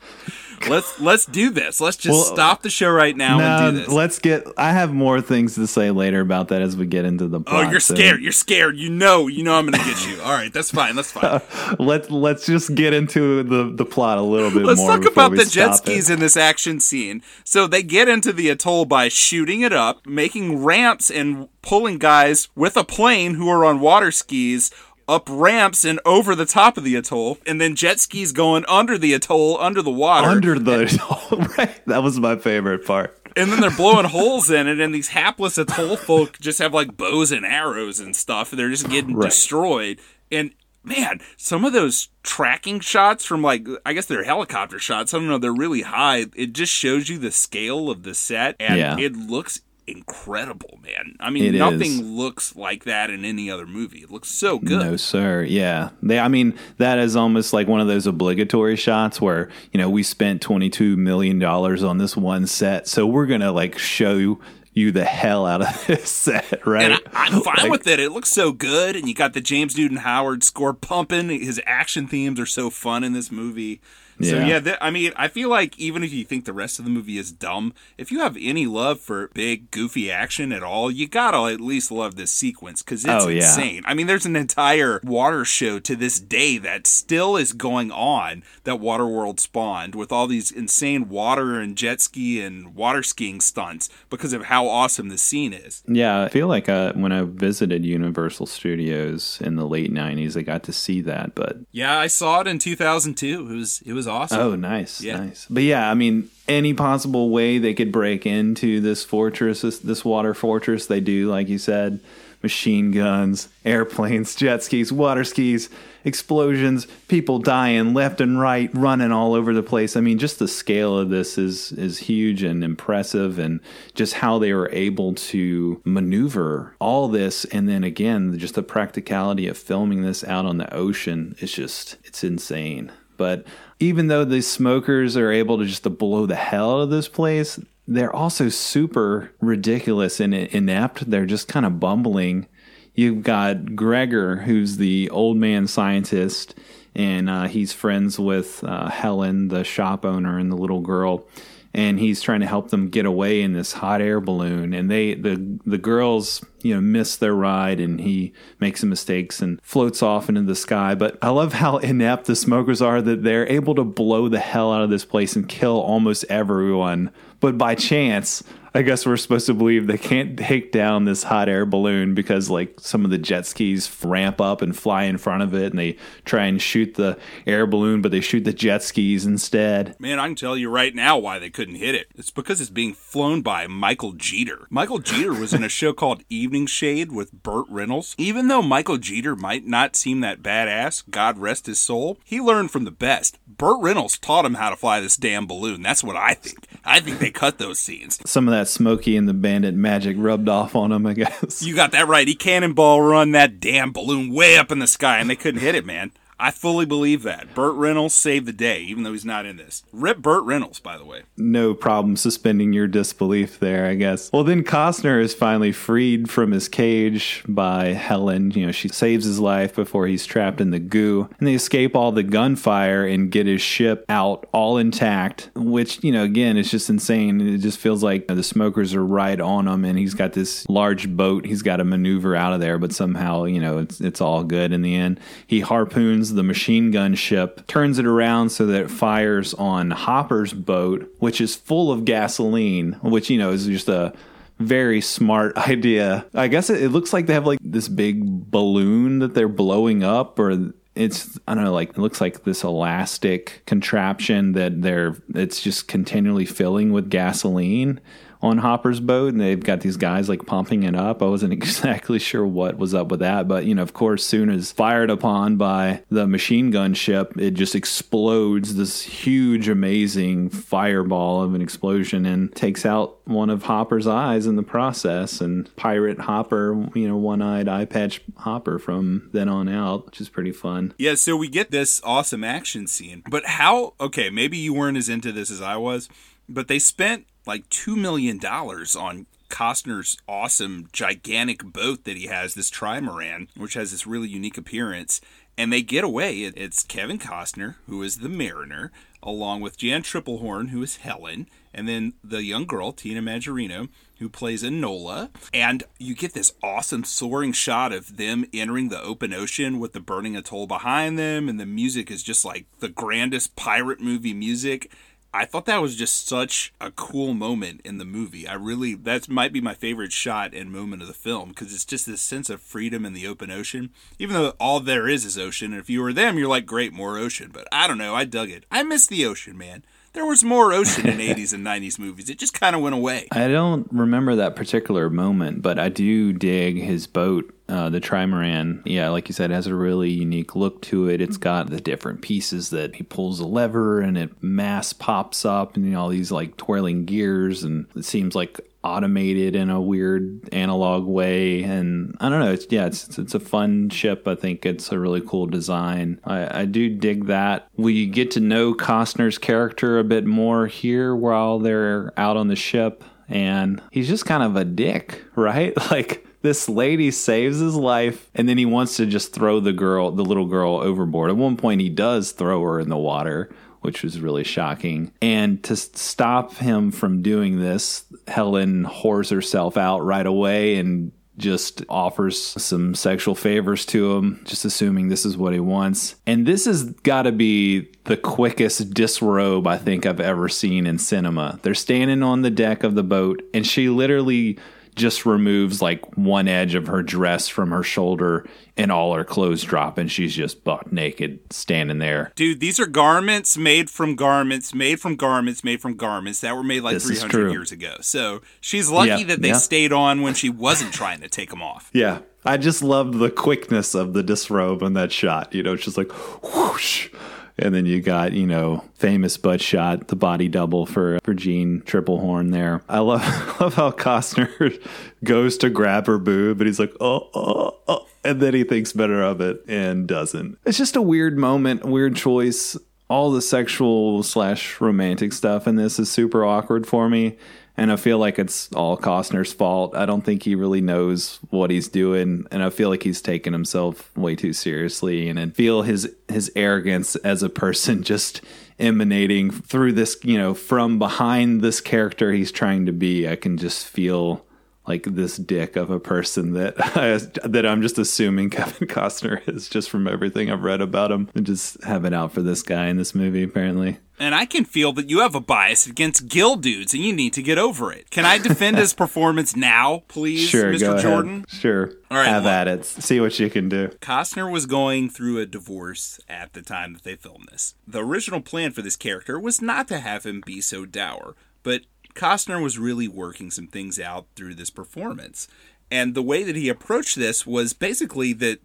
let's let's do this. Let's just well, stop the show right now and do this. Let's get. I have more things to say later about that as we get into the. Oh, plot, oh, you're so. scared. You're scared. You know. You know. I'm going to get you. All right. That's fine. That's fine. let's let's just get into the the plot a little bit. Let's talk about the jet skis it. in this action scene. So they get into the atoll by shooting it up, making ramps, and pulling guys with a plane who are on water skis up ramps and over the top of the atoll, and then jet skis going under the atoll, under the water. Under the atoll, right? That was my favorite part. And then they're blowing holes in it, and these hapless atoll folk just have like bows and arrows and stuff, and they're just getting right. destroyed. And man, some of those tracking shots from like I guess they're helicopter shots. I don't know, they're really high. It just shows you the scale of the set, and yeah. it looks incredible, man. I mean, it nothing is. looks like that in any other movie. It looks so good. No, sir. Yeah. They, I mean, that is almost like one of those obligatory shots where, you know, we spent $22 million on this one set. So we're going to like show you you the hell out of this set, right? And I, am fine like, with it. It looks so good, and you got the James Newton Howard score pumping. His action themes are so fun in this movie. Yeah. So yeah, th- I mean, I feel like even if you think the rest of the movie is dumb, if you have any love for big goofy action at all, you gotta at least love this sequence because it's oh, yeah. insane. I mean, there's an entire water show to this day that still is going on that Waterworld spawned with all these insane water and jet ski and water skiing stunts because of how awesome the scene is. Yeah, I feel like uh, when I visited Universal Studios in the late '90s, I got to see that. But yeah, I saw it in 2002. It was it was awesome. Oh, nice, yeah. nice. But yeah, I mean, any possible way they could break into this fortress, this, this water fortress, they do, like you said, machine guns, airplanes, jet skis, water skis, explosions, people dying left and right, running all over the place. I mean, just the scale of this is is huge and impressive, and just how they were able to maneuver all this, and then again, just the practicality of filming this out on the ocean is just it's insane. But even though the smokers are able to just to blow the hell out of this place, they're also super ridiculous and inept. They're just kind of bumbling. You've got Gregor, who's the old man scientist, and uh, he's friends with uh, Helen, the shop owner, and the little girl and he's trying to help them get away in this hot air balloon. And they the the girls you know miss their ride and he makes some mistakes and floats off into the sky. But i love how inept the smokers are that they're able to blow the hell out of this place and kill almost everyone. But by chance I guess we're supposed to believe they can't take down this hot air balloon because like some of the jet skis ramp up and fly in front of it and they try and shoot the air balloon but they shoot the jet skis instead. Man, I can tell you right now why they couldn't hit it. It's because it's being flown by Michael Jeter. Michael Jeter was in a show called Evening Shade with Burt Reynolds. Even though Michael Jeter might not seem that badass, God rest his soul, he learned from the best. Burt Reynolds taught him how to fly this damn balloon. That's what I think. I think they cut those scenes. Some of that Smokey and the Bandit magic rubbed off on him, I guess. You got that right. He cannonball run that damn balloon way up in the sky, and they couldn't hit it, man. I fully believe that. Burt Reynolds saved the day, even though he's not in this. Rip Burt Reynolds, by the way. No problem suspending your disbelief there, I guess. Well, then Costner is finally freed from his cage by Helen. You know, she saves his life before he's trapped in the goo. And they escape all the gunfire and get his ship out all intact, which, you know, again, it's just insane. It just feels like the smokers are right on him and he's got this large boat he's got to maneuver out of there, but somehow, you know, it's, it's all good in the end. He harpoons the machine gun ship, turns it around so that it fires on Hopper's boat, which is full of gasoline, which, you know, is just a very smart idea. I guess it, it, looks like they have like this big balloon that they're blowing up or it's I don't know like it looks like this elastic contraption that they're it's just continually filling with gasoline on Hopper's boat, and they've got these guys like pumping it up. I wasn't exactly sure what was up with that, but you know, of course, soon as fired upon by the machine gun ship, it just explodes this huge, amazing fireball of an explosion and takes out one of Hopper's eyes in the process. And pirate Hopper, you know, one eyed eye patch Hopper from then on out, which is pretty fun. Yeah, so we get this awesome action scene, but how? Okay, maybe you weren't as into this as I was, but they spent like $2 million on Costner's awesome, gigantic boat that he has, this trimaran, which has this really unique appearance. And they get away. It's Kevin Costner, who is the mariner, along with Jeanne Tripplehorn, who is Helen, and then the young girl, Tina Majorino, who plays Enola. And you get this awesome soaring shot of them entering the open ocean with the burning atoll behind them, and the music is just like the grandest pirate movie music. I thought that was just such a cool moment in the movie. I really that might be my favorite shot and moment of the film because it's just this sense of freedom in the open ocean. Even though all there is is ocean, and if you were them, you're like, great, more ocean. But I don't know, I dug it. I miss the ocean, man there was more ocean in 80s and 90s movies. It just kind of went away. I don't remember that particular moment, but I do dig his boat, uh, the trimaran. Yeah, like you said, has a really unique look to it. It's got the different pieces that he pulls a lever and it mass pops up and you know, all these like twirling gears and it seems like automated in a weird analog way and i don't know it's yeah it's it's a fun ship i think it's a really cool design i i do dig that we get to know costner's character a bit more here while they're out on the ship and he's just kind of a dick right like this lady saves his life and then he wants to just throw the girl the little girl overboard at one point he does throw her in the water which was really shocking. And to stop him from doing this, Helen whores herself out right away and just offers some sexual favors to him, just assuming this is what he wants. And this has got to be the quickest disrobe I think I've ever seen in cinema. They're standing on the deck of the boat, and she literally just removes like one edge of her dress from her shoulder and all her clothes drop and she's just butt naked standing there. Dude, these are garments made from garments, made from garments, made from garments that were made like this 300 years ago. So she's lucky yeah, that they yeah. stayed on when she wasn't trying to take them off. Yeah. I just loved the quickness of the disrobe in that shot. You know, it's just like whoosh and then you got, you know, famous butt shot, the body double for for Jeanne Tripplehorn there. I love love how Costner goes to grab her boob, but he's like, oh, oh, oh, and then he thinks better of it and doesn't. It's just a weird moment, weird choice. All the sexual slash romantic stuff in this is super awkward for me and I feel like it's all Costner's fault. I don't think he really knows what he's doing, and I feel like he's taking himself way too seriously, and I feel his his arrogance as a person just emanating through this, you know, from behind this character he's trying to be. I can just feel like this dick of a person that I, that I'm just assuming Kevin Costner is just from everything I've read about him and just have it out for this guy in this movie apparently. And I can feel that you have a bias against Gill dudes and you need to get over it. Can I defend his performance now, please, sure, Mr. Jordan? Ahead. Sure. All right, have at it. See what you can do. Costner was going through a divorce at the time that they filmed this. The original plan for this character was not to have him be so dour, but Costner was really working some things out through this performance. And the way that he approached this was basically that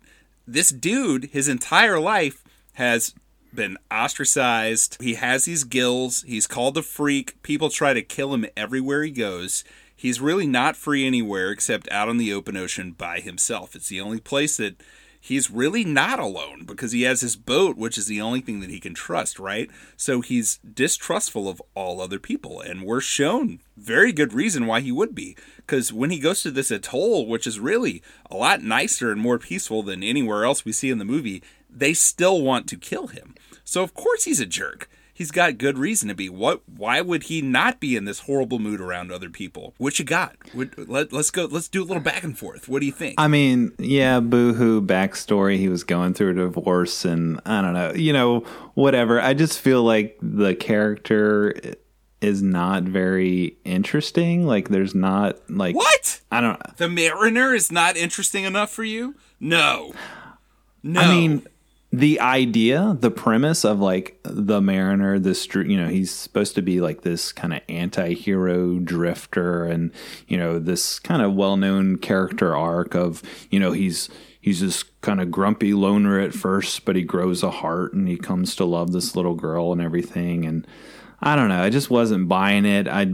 this dude, his entire life, has been ostracized. He has these gills. He's called a freak. People try to kill him everywhere he goes. He's really not free anywhere except out on the open ocean by himself. It's the only place that he's really not alone because he has his boat, which is the only thing that he can trust, right? So he's distrustful of all other people. And we're shown very good reason why he would be. Because when he goes to this atoll, which is really a lot nicer and more peaceful than anywhere else we see in the movie, they still want to kill him. So of course he's a jerk he's got good reason to be. What? Why would he not be in this horrible mood around other people? What you got? let, us go. Let's do a little back and forth. What do you think? I mean, yeah, boohoo backstory. He was going through a divorce, and I don't know, you know, whatever. I just feel like the character is not very interesting. Like, there's not like what? I don't. Know. The Mariner is not interesting enough for you? No. No. I mean, the idea, the premise of like the Mariner, this you know, he's supposed to be like this kind of anti-hero drifter, and you know, this kind of well-known character arc of you know he's he's this kind of grumpy loner at first, but he grows a heart and he comes to love this little girl and everything, and I don't know. I just wasn't buying it. I,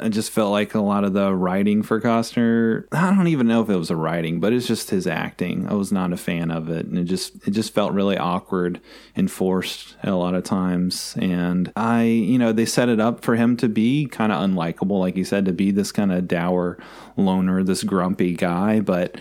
I just felt like a lot of the writing for Costner. I don't even know if it was a writing, but it's just his acting. I was not a fan of it, and it just it just felt really awkward and forced a lot of times. And I, you know, they set it up for him to be kind of unlikable, like you said, to be this kind of dour loner, this grumpy guy. But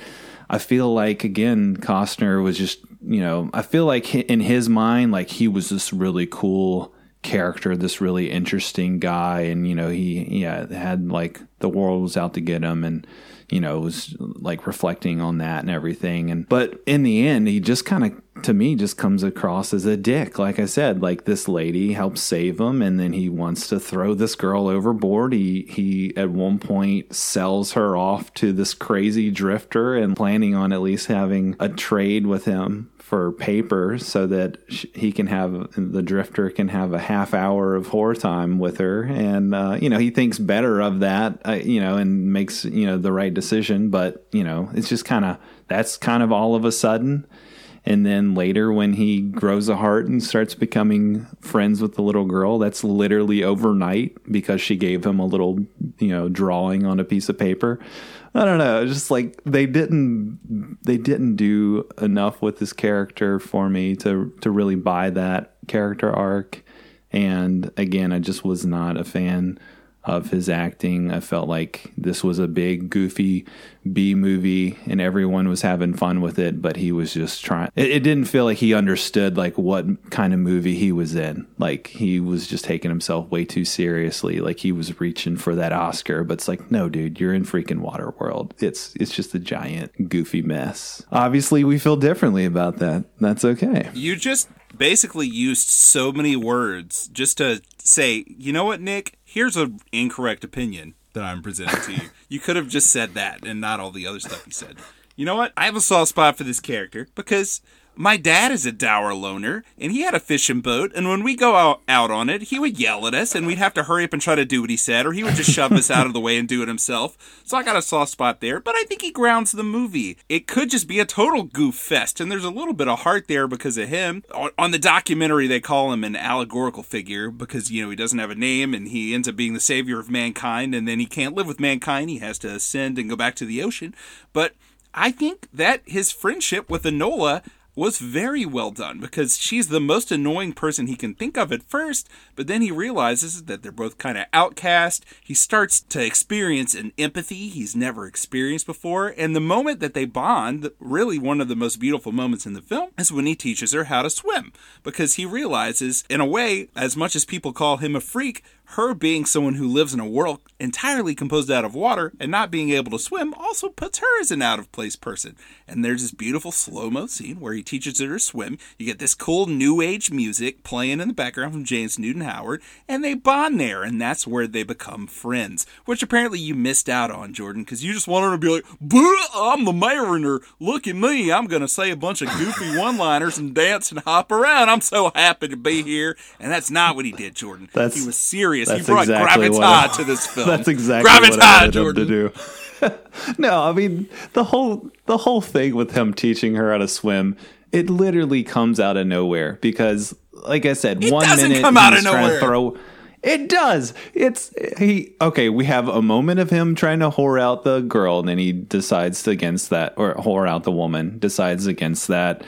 I feel like again, Costner was just, you know, I feel like in his mind, like he was this really cool character, this really interesting guy, and you know he yeah had like the world was out to get him, and you know was like reflecting on that and everything. And but in the end, he just kind of to me just comes across as a dick. Like I said, like this lady helps save him, and then he wants to throw this girl overboard. He he at one point sells her off to this crazy drifter, and planning on at least having a trade with him for paper so that he can have the drifter can have a half hour of whore time with her. And uh, you know he thinks better of that uh, you know and makes you know the right decision. But you know it's just kind of that's kind of all of a sudden. And then later when he grows a heart and starts becoming friends with the little girl that's literally overnight because she gave him a little you know drawing on a piece of paper I don't know. Just like they didn't they didn't do enough with this character for me to to really buy that character arc. And again, I just was not a fan of his acting. I felt like this was a big, goofy B movie and everyone was having fun with it, but he was just trying. It, it, didn't feel like he understood like what kind of movie he was in. Like he was just taking himself way too seriously. Like he was reaching for that Oscar, but it's like, no, dude, you're in freaking Waterworld. It's it's just a giant goofy mess. Obviously, we feel differently about that. That's okay. You just basically used so many words just to say, you know what, Nic? Here's an incorrect opinion that I'm presenting to you. You could have just said that and not all the other stuff you said. You know what? I have a soft spot for this character because my dad is a dour loner, and he had a fishing boat, and when we go out, out on it, he would yell at us, and we'd have to hurry up and try to do what he said, or he would just shove us out of the way and do it himself. So I got a soft spot there, but I think he grounds the movie. It could just be a total goof fest, and there's a little bit of heart there because of him. On the documentary, they call him an allegorical figure because, you know, he doesn't have a name, and he ends up being the savior of mankind, and then he can't live with mankind. He has to ascend and go back to the ocean. But I think that his friendship with Enola was very well done because she's the most annoying person he can think of at first, but then he realizes that they're both kind of outcast. He starts to experience an empathy he's never experienced before, and the moment that they bond, really one of the most beautiful moments in the film, is when he teaches her how to swim because he realizes, in a way, as much as people call him a freak, her being someone who lives in a world entirely composed out of water and not being able to swim also puts her as an out of place person. And there's this beautiful slow mo scene where he teaches her to swim. You get this cool new age music playing in the background from James Newton Howard, and they bond there, and that's where they become friends, which apparently you missed out on, Jordan, because you just wanted to be like, I'm the mariner. Look at me. I'm going to say a bunch of goofy one liners and dance and hop around. I'm so happy to be here. And that's not what he did, Jordan. That's, he was serious hilarious. He brought exactly gravitas to this film. That's exactly gravitas, what I wanted Jordan. him to do. no, I mean the whole the whole thing with him teaching her how to swim, it literally comes out of nowhere because, like I said, it one minute come out of nowhere. throw It does. It's he. Okay, we have a moment of him trying to whore out the girl, and then he decides against that, or whore out the woman. Decides against that.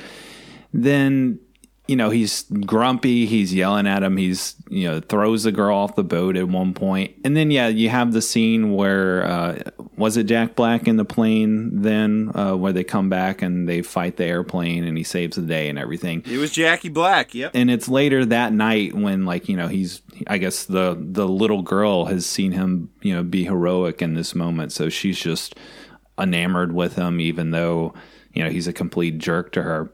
Then you know he's grumpy. He's yelling at him. He's you know throws the girl off the boat at one point, and then yeah, you have the scene where uh, was it Jack Black in the plane? Then uh, where they come back and they fight the airplane, and he saves the day and everything. It was Jackie Black. Yep. And it's later that night when like you know he's I guess the the little girl has seen him you know be heroic in this moment, so she's just enamored with him, even though you know he's a complete jerk to her.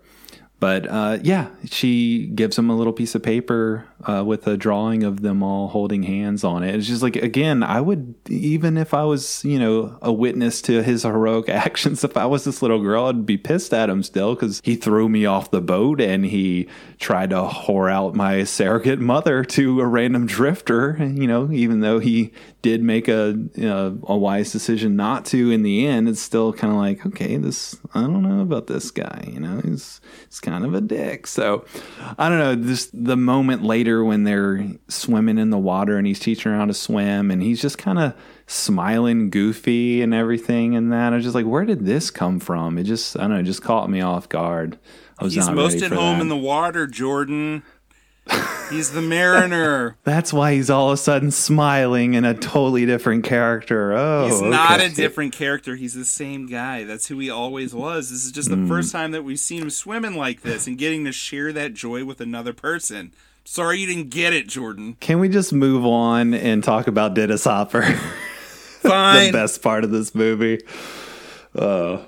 But uh, yeah, she gives him a little piece of paper uh, with a drawing of them all holding hands on it. It's just like again, I would even if I was you know a witness to his heroic actions, if I was this little girl, I'd be pissed at him still because he threw me off the boat and he tried to whore out my surrogate mother to a random drifter. You know, even though he did make a you know, a wise decision not to in the end, it's still kind of like okay, this I don't know about this guy. You know, he's he's kind of a dick. So I don't know. Just the moment later when they're swimming in the water and he's teaching her how to swim and he's just kind of smiling goofy and everything and that. I was just like, where did this come from? It just I don't know, it just caught me off guard. I was He's not most ready at home that. in the water, Jordan. He's the mariner. That's why he's all of a sudden smiling in a totally different character. Oh, He's not okay. a different character. He's the same guy. That's who he always was. This is just the Hmm. first time that we've seen him swimming like this and getting to share that joy with another person. Sorry you didn't get it, Jordan. Can we just move on and talk about Dennis Hopper? Fine. the best part of this movie. Uh,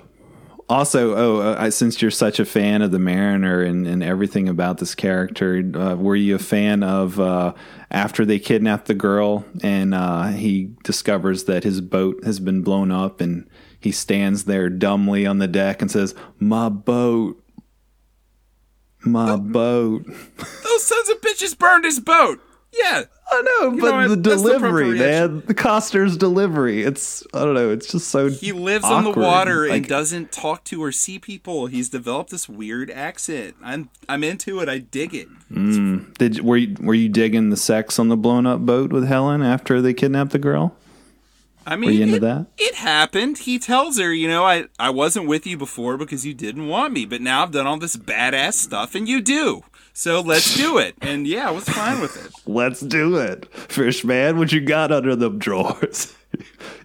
also, oh, uh, I, since you're such a fan of the Mariner and, and everything about this character, uh, were you a fan of uh, after they kidnap the girl and uh, he discovers that his boat has been blown up and he stands there dumbly on the deck and says, "My boat, my boat." Those sons of bitches burned his boat. Yeah. I know, know but what? the That's the delivery, man, the Costner's delivery. It's I don't know. It's just so He lives on the awkward. water and doesn't talk to or see people. He's developed this weird accent. I'm I'm into it. I dig it. Mm. Did were you, were you digging the sex on the blown up boat with Helen after they kidnapped the girl? I mean, you into it, that? it happened. He tells her, you know, I, I wasn't with you before because you didn't want me, but now I've done all this badass stuff and you do. So let's do it. And yeah, I was fine with it. Let's do it, fish man. What you got under them drawers?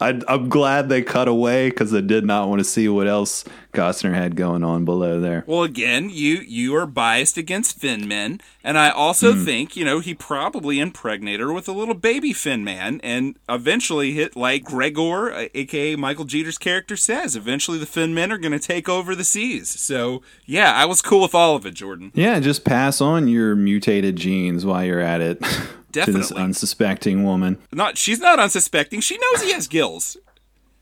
I, I'm glad they cut away because I did not want to see what else Costner had going on below there. Well, again, you you are biased against fin men, and I also Hmm. think you know he probably impregnated her with a little baby fin man, and eventually hit like Gregor, uh, aka Michael Jeter's character says. Eventually, the fin men are going to take over the seas. So yeah, I was cool with all of it, Jordan. Yeah, just pass on your mutated genes while you're at it to this unsuspecting woman. Not she's not unsuspecting. She knows he has gills.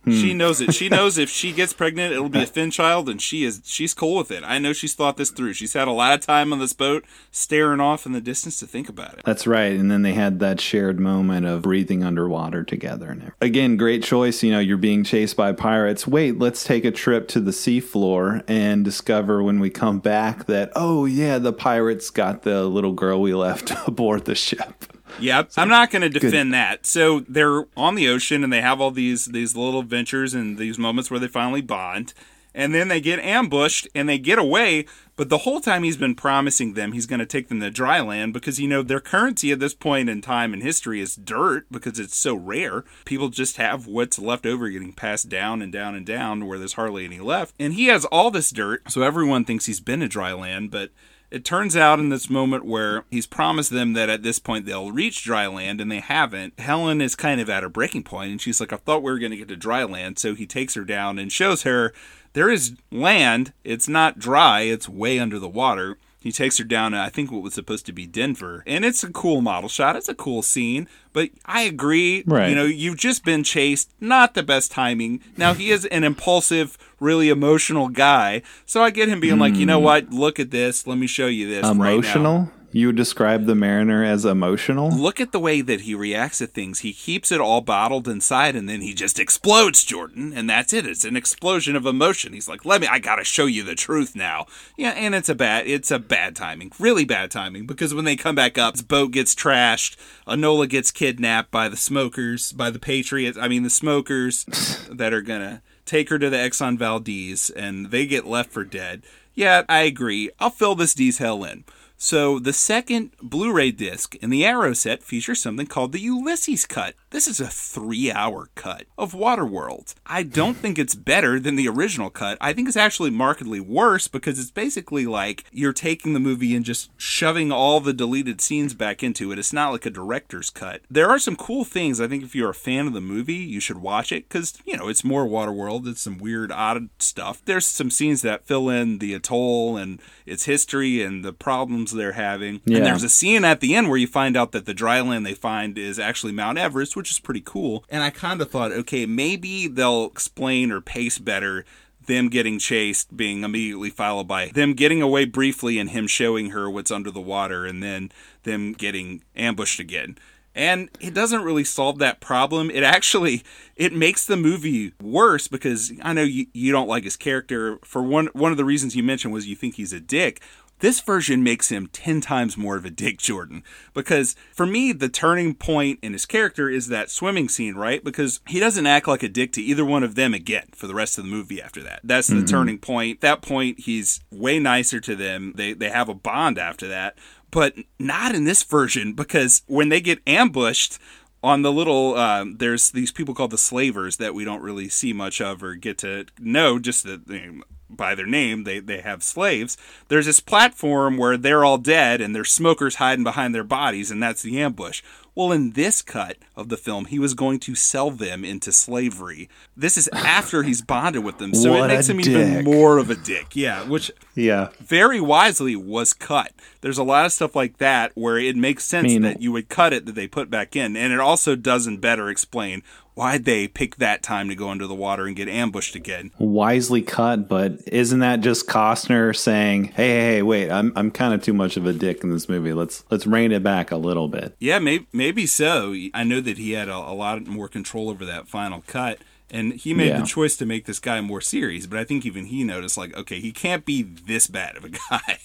Hmm. She knows it. She knows if she gets pregnant, it'll be a fin child, and she is she's cool with it. I know she's thought this through. She's had a lot of time on this boat, staring off in the distance to think about it. That's right. And then they had that shared moment of breathing underwater together. And everything. again, great choice. You know, you're being chased by pirates. Wait, let's take a trip to the seafloor and discover when we come back that, oh, yeah, the pirates got the little girl we left aboard the ship. Yep. I'm not going to defend that. So they're on the ocean and they have all these these little adventures and these moments where they finally bond. And then they get ambushed and they get away. But the whole time he's been promising them he's going to take them to dry land because, you know, their currency at this point in time in history is dirt because it's so rare. People just have what's left over getting passed down and down and down where there's hardly any left. And he has all this dirt. So everyone thinks he's been to dry land. But it turns out in this moment where he's promised them that at this point they'll reach dry land and they haven't, Helen is kind of at a breaking point and she's like, I thought we were going to get to dry land. So he takes her down and shows her there is land. It's not dry, it's way under the water. He takes her down to, I think, what was supposed to be Denver. And it's a cool model shot. It's a cool scene. But I agree. Right. You know, you've just been chased. Not the best timing. Now, he is an impulsive, really emotional guy. So I get him being like, you know hmm. what? Look at this. Let me show you this right now. Emotional? You would describe the Mariner as emotional? Look at the way that he reacts to things. He keeps it all bottled inside and then he just explodes, Jordan. And that's it. It's an explosion of emotion. He's like, let me, I gotta show you the truth now. Yeah, and it's a bad, it's a bad timing. Really bad timing because when they come back up, his boat gets trashed. Enola gets kidnapped by the smokers, by the Patriots. I mean, the smokers that are gonna take her to the Exxon Valdez and they get left for dead. Yeah, I agree. I'll fill this detail in. So, the second Blu ray disc in the Arrow set features something called the Ulysses cut. This is a three hour cut of Waterworld. I don't think it's better than the original cut. I think it's actually markedly worse because it's basically like you're taking the movie and just shoving all the deleted scenes back into it. It's not like a director's cut. There are some cool things. I think if you're a fan of the movie, you should watch it because, you know, it's more Waterworld. It's some weird, odd stuff. There's some scenes that fill in the atoll and its history and the problems they're having. Yeah. And there's a scene at the end where you find out that the dry land they find is actually Mount Everest, which is pretty cool. And I kind of thought, okay, maybe they'll explain or pace better them getting chased being immediately followed by them getting away briefly and him showing her what's under the water and then them getting ambushed again and it doesn't really solve that problem it actually it makes the movie worse because i know you, you don't like his character for one one of the reasons you mentioned was you think he's a dick this version makes him 10 times more of a Dick Jordan. Because for me, the turning point in his character is that swimming scene, right? Because he doesn't act like a dick to either one of them again for the rest of the movie after that. That's the turning point. That point, he's way nicer to them. They, they have a bond after that. But not in this version because when they get ambushed, on the little um, there's these people called the slavers that we don't really see much of or get to know just you know, by their name they, they have slaves there's this platform where they're all dead and there's smokers hiding behind their bodies and that's the ambush well in this cut of the film he was going to sell them into slavery this is after he's bonded with them so What it makes him even more of a dick yeah which Yeah. very wisely was cut. There's a lot of stuff like that where it makes sense mean- that you would cut it that they put back in, and it also doesn't better explain why they pick that time to go under the water and get ambushed again. Wisely cut, but isn't that just Costner saying, "Hey, hey, hey wait, I'm I'm kind of too much of a dick in this movie. Let's let's rein it back a little bit." Yeah, maybe, maybe so. I know that he had a, a lot more control over that final cut. And he made Yeah. the choice to make this guy more serious, but I think even he noticed, like, okay, he can't be this bad of a guy.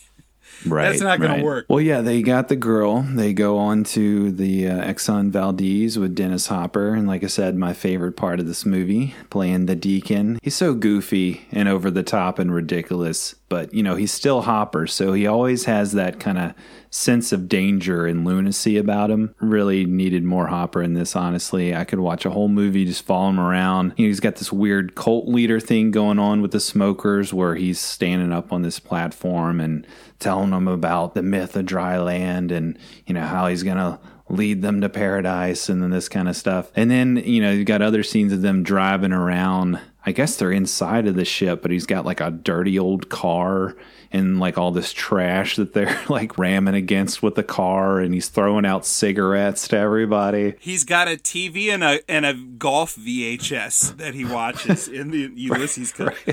Right. That's not gonna work. Well, yeah, they got the girl. They go on to the uh, Exxon Valdez with Dennis Hopper. And like I said, my favorite part of this movie, playing the deacon. He's so goofy and over the top and ridiculous, but, you know, he's still Hopper. So he always has that kind of sense of danger and lunacy about him. Really needed more Hopper in this, honestly. I could watch a whole movie just follow him around. You know, he's got this weird cult leader thing going on with the smokers where he's standing up on this platform and telling them about the myth of dry land and, you know, how he's going to lead them to paradise and then this kind of stuff. And then, you know, you've got other scenes of them driving around. I guess they're inside of the ship, but he's got like a dirty old car and like all this trash that they're like ramming against with the car and he's throwing out cigarettes to everybody. He's got a TV and a and a golf VHS that he watches in the Ulysses cut.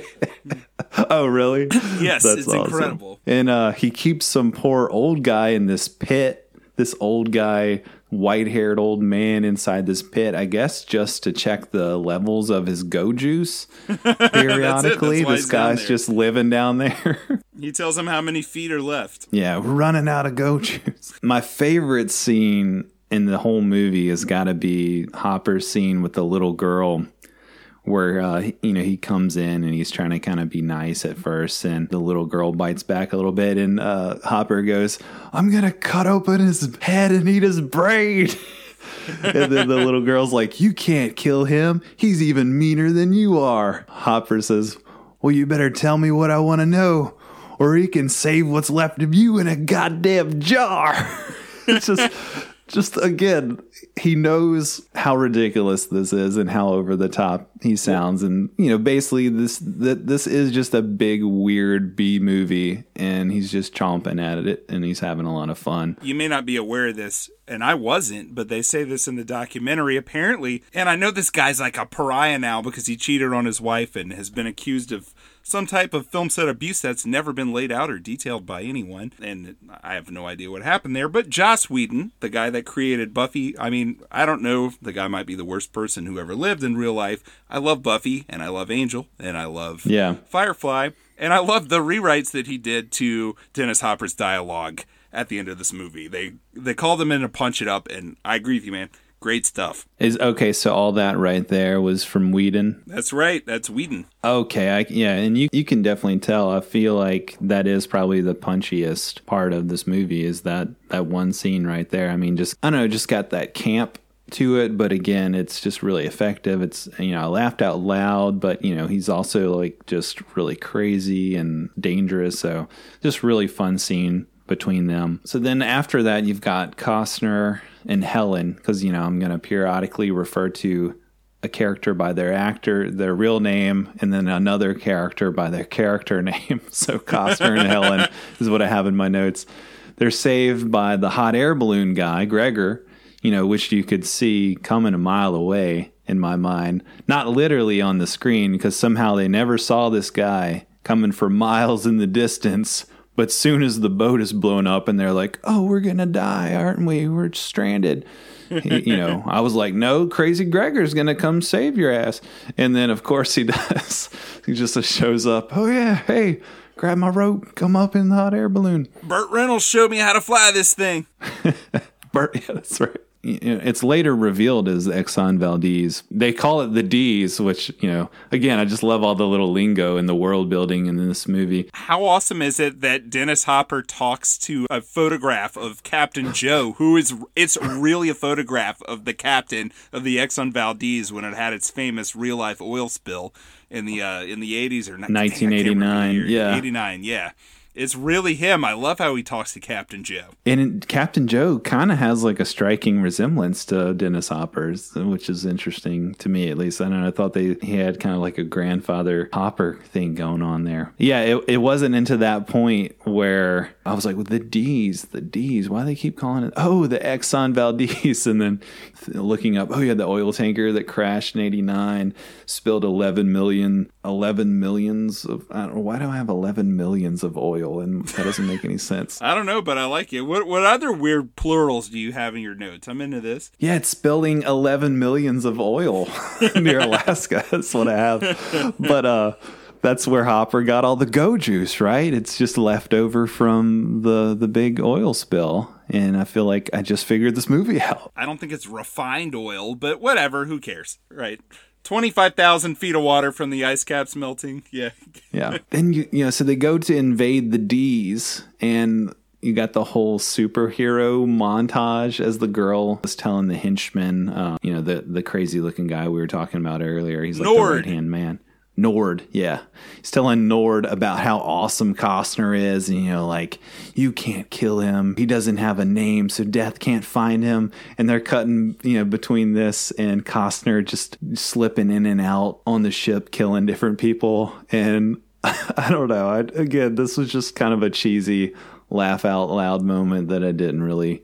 Oh, really? Yes, it's incredible. And uh, he keeps some poor old guy in this pit. This old guy, white haired old man inside this pit, I guess just to check the levels of his go juice periodically. That's why this guy's just living down there. He tells him how many feet are left. Yeah, we're running out of go juice. My favorite scene in the whole movie has got to be Hopper's scene with the little girl where uh, you know he comes in and he's trying to kind of be nice at first and the little girl bites back a little bit and uh, Hopper goes I'm to cut open his head and eat his brain. and then the little girl's like, You can't kill him. He's even meaner than you are. Hopper says, Well, you better tell me what I want to know, or he can save what's left of you in a goddamn jar. it's just, just again, he knows how ridiculous this is and how over the top he sounds. And, you know, basically, this, that this is just a big, weird B movie, and he's just chomping at it and he's having a lot of fun. You may not be aware of this, and I wasn't, but they say this in the documentary apparently. And I know this guy's like a pariah now because he cheated on his wife and has been accused of some type of film set abuse that's never been laid out or detailed by anyone. And I have no idea what happened there. But Joss Whedon, the guy that created Buffy, I mean, I don't know. The guy might be the worst person who ever lived in real life. I love Buffy and I love Angel and I love Yeah. Firefly. And I love the rewrites that he did to Dennis Hopper's dialogue at the end of this movie. They they called him in to punch it up, and I agree with you, man. Great stuff. Is okay. So all that right there was from Whedon. That's right. That's Whedon. Okay, I, yeah, and you you can definitely tell. I feel like that is probably the punchiest part of this movie is that that one scene right there. I mean, just I don't know, just got that camp to it, but again, it's just really effective. It's you know, I laughed out loud, but you know, he's also like just really crazy and dangerous. So just really fun scene between them. So then after that, you've got Costner and Helen, because you know, I'm going to periodically refer to a character by their actor, their real name, and then another character by their character name. So Costner and Helen is what I have in my notes. They're saved by the hot air balloon guy, Gregor, you know, which you could see coming a mile away in my mind. Not literally on the screen, because somehow they never saw this guy coming for miles in the distance. But soon as the boat is blown up and they're like, oh, we're going to die, aren't we? We're stranded. You know, I was like, no, crazy Gregor's going to come save your ass. And then, of course, he does. he just shows up. Oh, yeah. Hey, grab my rope. Come up in the hot air balloon. Burt Reynolds showed me how to fly this thing. Bert, yeah, that's right. It's later revealed as Exxon Valdez. They call it the D's, which, you know, again, I just love all the little lingo and the world building in this movie. How awesome is it that Dennis Hopper talks to a photograph of Captain Joe, who is it's really a photograph of the captain of the Exxon Valdez when it had its famous real life oil spill in the uh, in the eighties or 1989, yeah. eighty nine, yeah. It's really him. I love how he talks to Captain Joe. And Captain Joe kind of has like a striking resemblance to Dennis Hopper's, which is interesting to me at least. I don't know. I thought they he had kind of like a grandfather Hopper thing going on there. Yeah, it, it wasn't into that point where I was like, well, the D's, the D's, why do they keep calling it? Oh, the Exxon Valdez. And then looking up, oh, yeah, the oil tanker that crashed in 89 spilled 11 million, 11 millions of, I don't know, why do I have 11 millions of oil? And that doesn't make any sense. I don't know, but I like it. What what other weird plurals do you have in your notes? I'm into this. Yeah, it's spilling 11 millions of oil near Alaska. That's what I have. But uh that's where Hopper got all the go juice, right? It's just left over from the the big oil spill. And I feel like I just figured this movie out. I don't think it's refined oil, but whatever. Who cares, right? Twenty five thousand feet of water from the ice caps melting. Yeah. Yeah. then you you know, so they go to invade the D's and you got the whole superhero montage as the girl was telling the henchman, uh, you know, the the crazy looking guy we were talking about earlier. He's like Nord. the right hand man. Nord, yeah. He's telling Nord about how awesome Costner is, and you know, like, you can't kill him. He doesn't have a name, so death can't find him. And they're cutting, you know, between this and Costner just slipping in and out on the ship, killing different people. And I don't know. I, again, this was just kind of a cheesy laugh out loud moment that I didn't really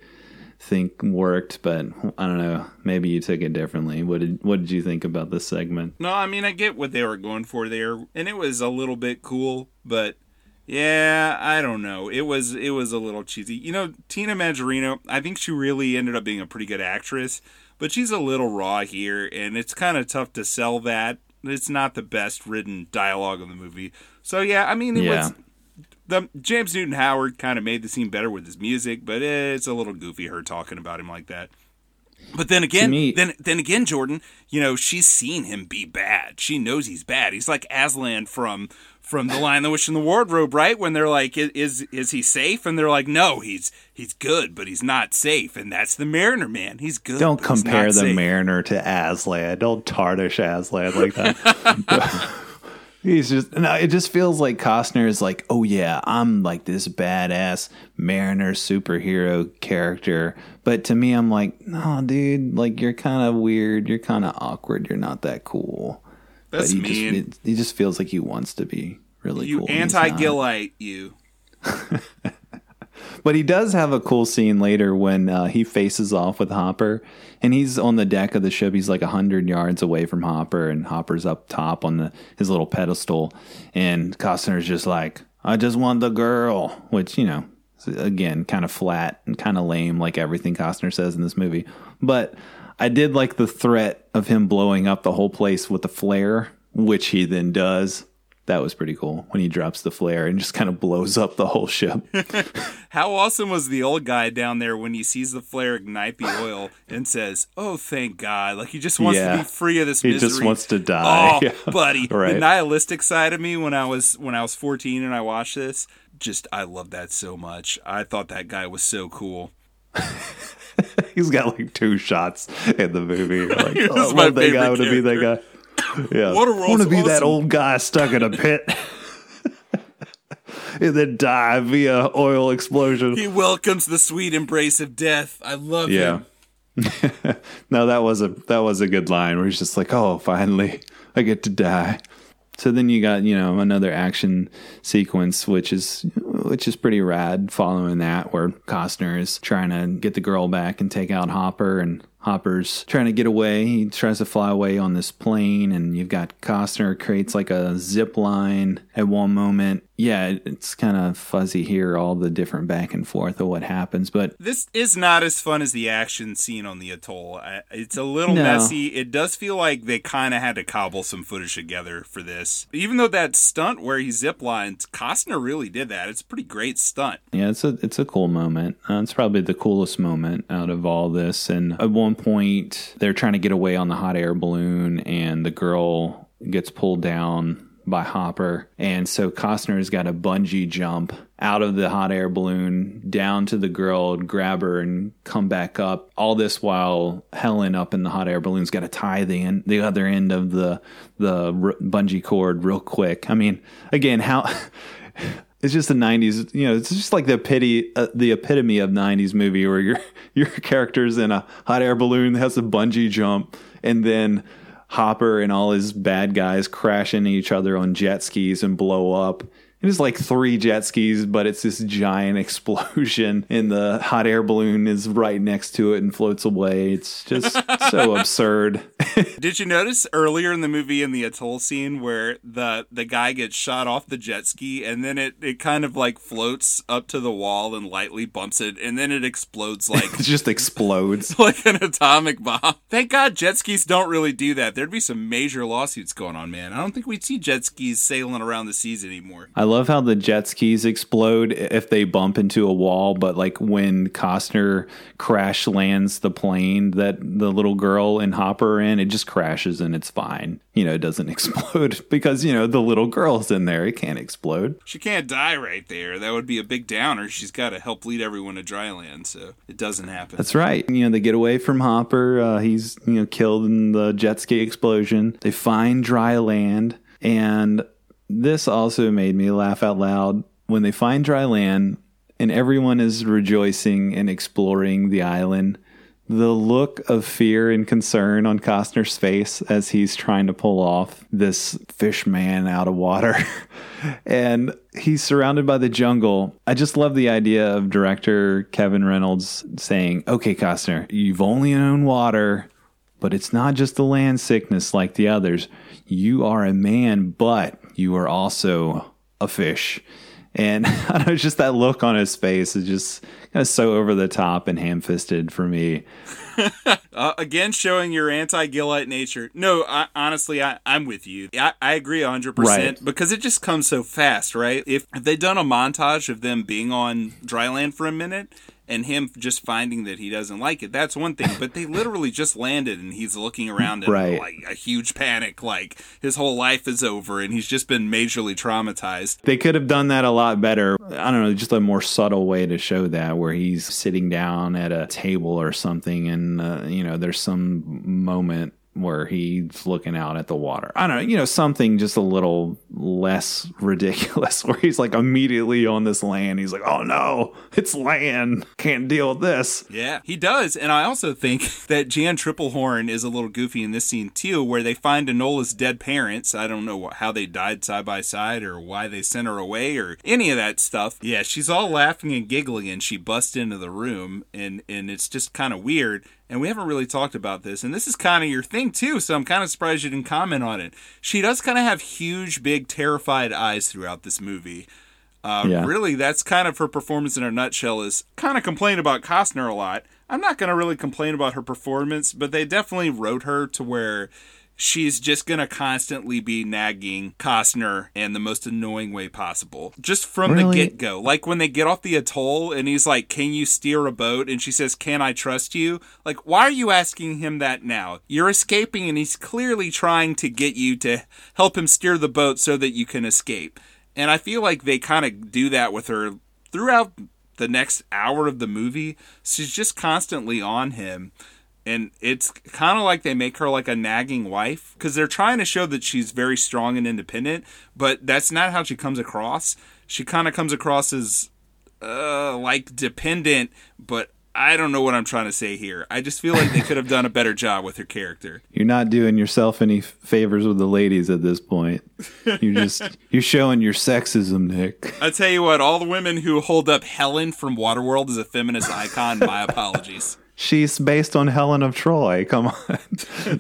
think worked, but I don't know. Maybe you took it differently. What did what did you think about this segment? No, I mean I get what they were going for there, and it was a little bit cool, but yeah, I don't know. It was it was a little cheesy. You know, Tina Majorino, I think she really ended up being a pretty good actress, but she's a little raw here, and it's kind of tough to sell that. It's not the best written dialogue of the movie. So yeah, I mean it Yeah. was the James Newton Howard kind of made the scene better with his music, but it's a little goofy her talking about him like that. But then again, me- then then again, Jordan, you know, she's seen him be bad. She knows he's bad. He's like Aslan from from the Lion, the Witch, and the Wardrobe, right? When they're like, "Is is he safe?" and they're like, "No, he's he's good, but he's not safe." And that's the Mariner man. He's good. Don't compare the safe. Mariner to Aslan. Don't tarnish Aslan like that. He's just no. It just feels like Costner is like, oh yeah, I'm like this badass Mariner superhero character. But to me, I'm like, no, dude. Like you're kind of weird. You're kind of awkward. You're not that cool. That's but he mean. just it, he just feels like he wants to be really you cool. and he's not. anti-Gillite, you. But he does have a cool scene later when uh, he faces off with Hopper, and he's on the deck of the ship. He's like hundred yards away from Hopper, and Hopper's up top on the his little pedestal, and Costner's just like, "I just want the girl," which you know, again, kind of flat and kind of lame, like everything Costner says in this movie. But I did like the threat of him blowing up the whole place with a flare, which he then does that was pretty cool when he drops the flare and just kind of blows up the whole ship. How awesome was the old guy down there when he sees the flare ignite the oil and says, "Oh, thank God!" Like he just wants yeah. to be free of this he misery. He just wants to oh, die. Oh, yeah. buddy, right. the nihilistic side of me when I was when I was 14 and I watched this, just I love that so much. I thought that guy was so cool. He's got like two shots in the movie. Like, oh, one thing I would be that guy. Yeah. I want to be awesome. that old guy stuck in a pit. and then die via oil explosion. He welcomes the sweet embrace of death. I love yeah. him. no, that was a that was a good line where he's just like, "Oh, finally, I get to die." So then you got you know another action sequence, which is which is pretty rad. Following that, where Costner is trying to get the girl back and take out Hopper, and Hopper's trying to get away. He tries to fly away on this plane, and you've got Costner creates like a zip line at one moment. Yeah, it's kind of fuzzy here, all the different back and forth of what happens. But this is not as fun as the action scene on the atoll. It's a little no. messy. It does feel like they kind of had to cobble some footage together for this. Even though that stunt where he zip lines, Costner really did that. It's a pretty great stunt. Yeah, it's a it's a cool moment. Uh, it's probably the coolest moment out of all this. And at one point, they're trying to get away on the hot air balloon, and the girl gets pulled down by Hopper. And so Costner's got a bungee jump out of the hot air balloon down to the girl, grab her, and come back up. All this while Helen up in the hot air balloon's got to tie the end, the other end of the the bungee cord real quick. I mean, again, how. it's just the 90s you know it's just like the pity uh, the epitome of 90s movie where your your character's in a hot air balloon has a bungee jump and then hopper and all his bad guys crash into each other on jet skis and blow up it's like three jet skis, but it's this giant explosion, and the hot air balloon is right next to it and floats away. It's just so absurd. Did you notice earlier in the movie in the atoll scene where the the guy gets shot off the jet ski and then it, it kind of like floats up to the wall and lightly bumps it and then it explodes like it just explodes like an atomic bomb. Thank God jet skis don't really do that. There'd be some major lawsuits going on, man. I don't think we'd see jet skis sailing around the seas anymore. I love how the jet skis explode if they bump into a wall, but like when Costner crash lands the plane that the little girl and Hopper in, it just crashes and it's fine. You know, it doesn't explode because, you know, the little girl's in there. It can't explode. She can't die right there. That would be a big downer. She's got to help lead everyone to dry land, so it doesn't happen. That's right. You know, they get away from Hopper. Uh, he's, you know, killed in the jet ski explosion. They find dry land and this also made me laugh out loud when they find dry land and everyone is rejoicing and exploring the island. The look of fear and concern on Costner's face as he's trying to pull off this fish man out of water. and he's surrounded by the jungle. I just love the idea of director Kevin Reynolds saying, Okay, Costner, you've only known water, but it's not just the land sickness like the others. You are a man, but you are also a fish. And I don't know, just that look on his face is just kind of so over the top and ham fisted for me. uh, again, showing your anti Gillite nature. No, I, honestly, I, am with you. I, I agree 100% right. because it just comes so fast, right? If, if they'd done a montage of them being on dry land for a minute, and him just finding that he doesn't like it that's one thing. But they literally just landed and he's looking around in right. like a huge panic like his whole life is over and he's just been majorly traumatized. They could have done that a lot better. I don't know just a more subtle way to show that where he's sitting down at a table or something and uh, you know there's some moment where he's looking out at the water. I don't know, you know, something just a little less ridiculous where he's like immediately on this land he's like oh no it's land can't deal with this Yeah, he does. And I also think that Jeanne Tripplehorn is a little goofy in this scene too, where they find Enola's dead parents. I don't know how they died side by side or why they sent her away or any of that stuff. Yeah, she's all laughing and giggling and she busts into the room and, and it's just kind of weird. And we haven't really talked about this. And this is kind of your thing too, so I'm kind of surprised you didn't comment on it. She does kind of have huge, big, terrified eyes throughout this movie. Uh, Yeah. Really, that's kind of her performance in a nutshell. Is kind of complain about Costner a lot. I'm not going to really complain about her performance, but they definitely wrote her to where she's just going to constantly be nagging Costner in the most annoying way possible, just from Really? the get go. Like when they get off the atoll and he's like, "Can you steer a boat?" and she says, "Can I trust you?" Like, why are you asking him that now? You're escaping, and he's clearly trying to get you to help him steer the boat so that you can escape. And I feel like they kind of do that with her throughout the next hour of the movie. She's just constantly on him. And it's kind of like they make her like a nagging wife because they're trying to show that she's very strong and independent, but that's not how she comes across. She kind of comes across as uh, like dependent, but I don't know what I'm trying to say here. I just feel like they could have done a better job with her character. you're not doing yourself any favors with the ladies at this point you just you're showing your sexism Nic I tell you what, all the women who hold up Helen from Waterworld as a feminist icon, my apologies. She's based on Helen of Troy. Come on.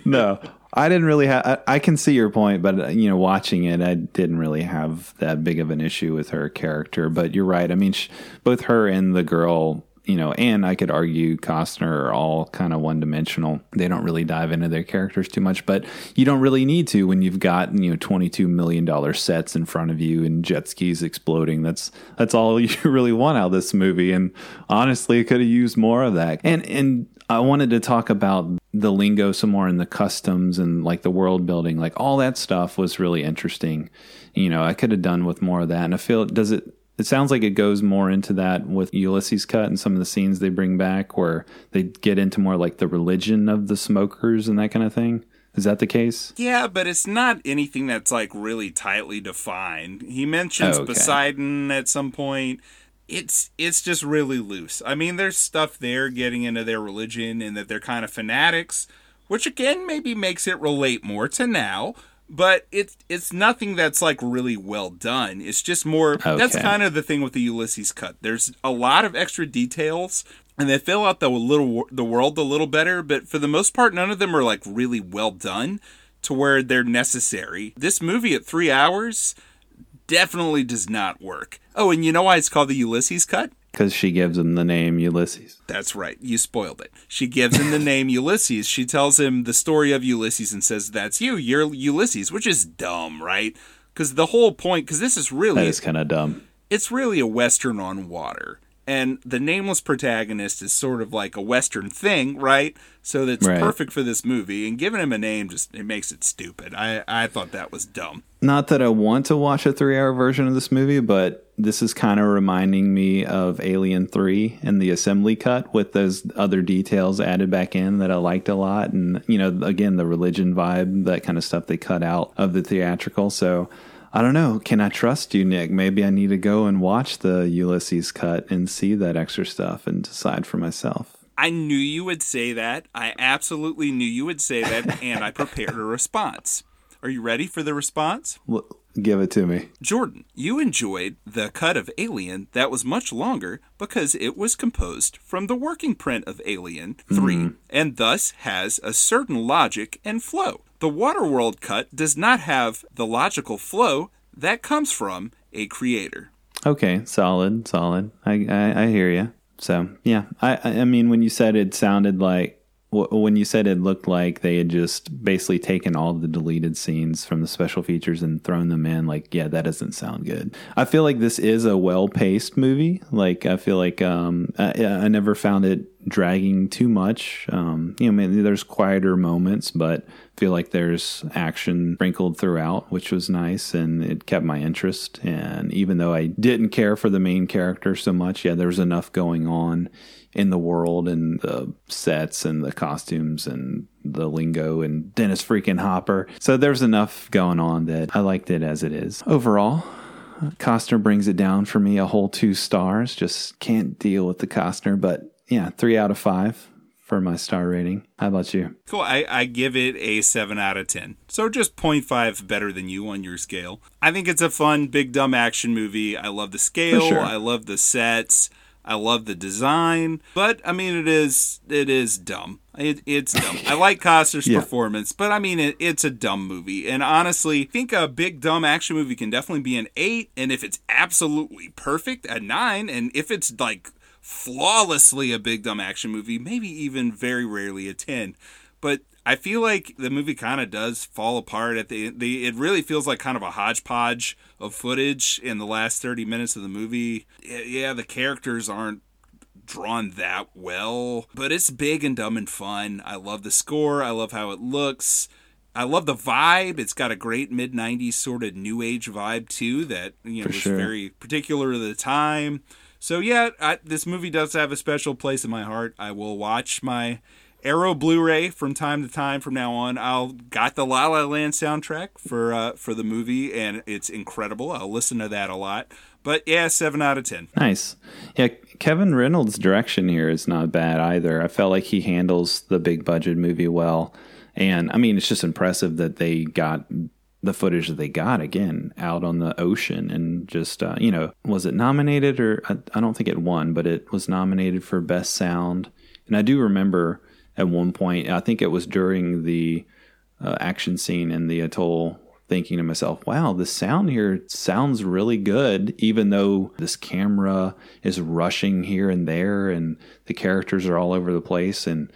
no, I didn't really have. I, I can see your point, but you know, watching it, I didn't really have that big of an issue with her character. But you're right. I mean, sh both her and the girl, you know, and I could argue Costner are all kind of one dimensional. They don't really dive into their characters too much, but you don't really need to when you've got you know twenty two million dollar sets in front of you and jet skis exploding. That's that's all you really want out of this movie. And honestly, it could have used more of that. And and I wanted to talk about the lingo some more and the customs and like the world building, like all that stuff was really interesting. You know, I could have done with more of that. And I feel does it it sounds like it goes more into that with Ulysses cut and some of the scenes they bring back where they get into more like the religion of the smokers and that kind of thing. Is that the case? Yeah, but it's not anything that's like really tightly defined. He mentions Oh, okay. Poseidon at some point. It's it's just really loose. I mean, there's stuff there getting into their religion and that they're kind of fanatics, which again maybe makes it relate more to now. But it's it's nothing that's like really well done. It's just more. That's kind of the thing with the Ulysses cut. There's a lot of extra details, and they fill out the little the world a little better. But for the most part, none of them are like really well done to where they're necessary. This movie at three hours definitely does not work. Oh, and you know why it's called the Ulysses cut? Because she gives him the name Ulysses. That's right. You spoiled it. She gives him the name Ulysses. She tells him the story of Ulysses and says, That's you. You're Ulysses, which is dumb, right? Because the whole point, because this is really That is kind of dumb. it's really a western on water and the nameless protagonist is sort of like a western thing right so that's Right. perfect for this movie and giving him a name just it makes it stupid i i thought that was dumb not that I want to watch a three hour version of this movie, but this is kind of reminding me of Alien 3 and the assembly cut with those other details added back in that I liked a lot. And, you know, again, the religion vibe, that kind of stuff they cut out of the theatrical. So I don't know. Can I trust you, Nic? Maybe I need to go and watch the Ulysses cut and see that extra stuff and decide for myself. i knew you would say that i absolutely knew you would say that and i prepared a response are you ready for the response L- give it to me. Jordan, you enjoyed the cut of Alien that was much longer because it was composed from the working print of Alien 3 mm. and thus has a certain logic and flow. The Waterworld cut does not have the logical flow that comes from a creator. Okay, solid, solid. I I, I hear you. So yeah, I I mean when you said it sounded like when you said it looked like they had just basically taken all the deleted scenes from the special features and thrown them in, like yeah, that doesn't sound good. I feel like this is a well paced movie. Like I feel like um I, I never found it dragging too much. Um, you know, maybe there's quieter moments, but feel like there's action sprinkled throughout, which was nice and it kept my interest. And even though I didn't care for the main character so much, yeah, there's enough going on in the world and the sets and the costumes and the lingo and Dennis freaking Hopper. So there's enough going on that I liked it as it is. Overall, Costner brings it down for me a whole two stars. Just can't deal with the Costner, but yeah, three out of five for my star rating. How about you? Cool. I, I give it a 7 out of 10. So just 0.5 better than you on your scale. I think it's a fun, big, dumb action movie. I love the scale. sure. I love the sets. I love the design. But, I mean, it is it is dumb. It, it's dumb. I like Costner's Yeah. performance, but I mean, it, it's a dumb movie. And honestly, I think a big, dumb action movie can definitely be an 8. And if it's absolutely perfect, a 9. And if it's like flawlessly a big, dumb action movie, maybe even very rarely a 10. But I feel like the movie kind of does fall apart at the, the it really feels like kind of a hodgepodge of footage in the last 30 minutes of the movie. Yeah, Yeah, the characters aren't drawn that well, but it's big and dumb and fun. I love the score. I love how it looks. I love the vibe. It's got a great mid 90s sort of new age vibe too that you know For was sure. very particular to the time. So yeah, I, this movie does have a special place in my heart. I will watch my Arrow Blu-ray from time to time from now on. I'll got the La La Land soundtrack for uh, for the movie, and it's incredible. I'll listen to that a lot. But yeah, seven out of ten. Nice. Yeah, Kevin Reynolds' direction here is not bad either. I felt like he handles the big budget movie well. And I mean, it's just impressive that they got the footage that they got again out on the ocean and just, uh, you know, was it nominated or I, I don't think it won, but it was nominated for Best Sound. And I do remember at one point, I think it was during the uh, action scene in the atoll thinking to myself, wow, the sound here sounds really good, even though this camera is rushing here and there and the characters are all over the place. And,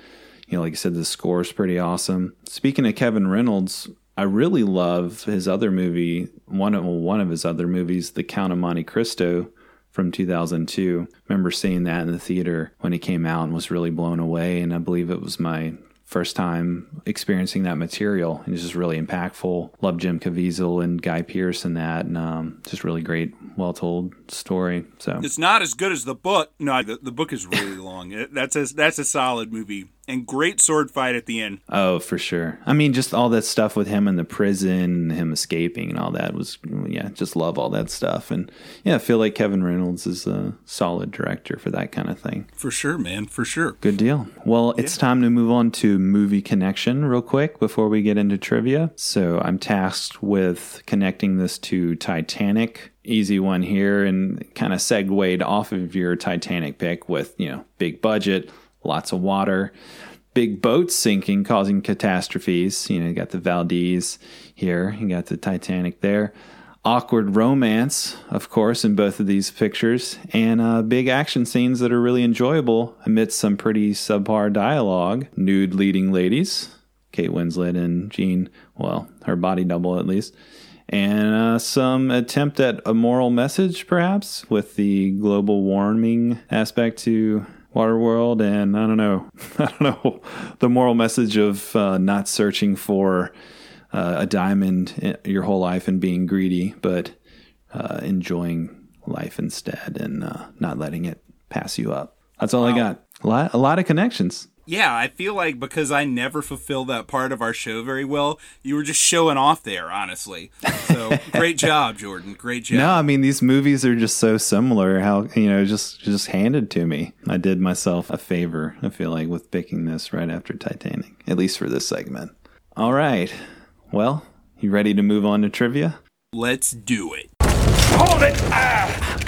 you know, like I said, the score is pretty awesome. Speaking of Kevin Reynolds, I really love his other movie, one of, one of his other movies, The Count of Monte Cristo from 2002. Remember seeing that in the theater when it came out and was really blown away. And I believe it was my first time experiencing that material. And it's just really impactful. Love Jim Caviezel and Guy Pearce in that, and um, just really great, well told story. So It's not as good as the book. No, the, the book is really long. That's a that's a solid movie and great sword fight at the end. Oh, for sure. I mean, just all that stuff with him in the prison, him escaping, and all that was, yeah, just love all that stuff. And yeah, I feel like Kevin Reynolds is a solid director for that kind of thing. For sure, man. For sure. Good deal. Well, it's time to move on to movie connection real quick before we get into trivia. So I'm tasked with connecting this to Titanic. Easy one here, and kind of segued off of your Titanic pick with, you know, big budget, lots of water, big boats sinking, causing catastrophes. You know, you got the Valdez here, you got the Titanic there. Awkward romance, of course, in both of these pictures, and uh, big action scenes that are really enjoyable amidst some pretty subpar dialogue. Nude leading ladies, Kate Winslet and Jeanne, well, her body double at least, and uh, some attempt at a moral message, perhaps, with the global warming aspect to Waterworld, and I don't know, I don't know, the moral message of uh, not searching for uh, a diamond your whole life and being greedy, but uh, enjoying life instead and uh, not letting it pass you up. That's all I got. A lot, a lot of connections. Yeah, I feel like because I never fulfilled that part of our show very well, you were just showing off there, honestly. So great job, Jordan. Great job. No, I mean these movies are just so similar. How you know, just just handed to me. I did myself a favor. I feel like with picking this right after Titanic, at least for this segment. All right. Well, you ready to move on to trivia? Let's do it. Hold it! Ah.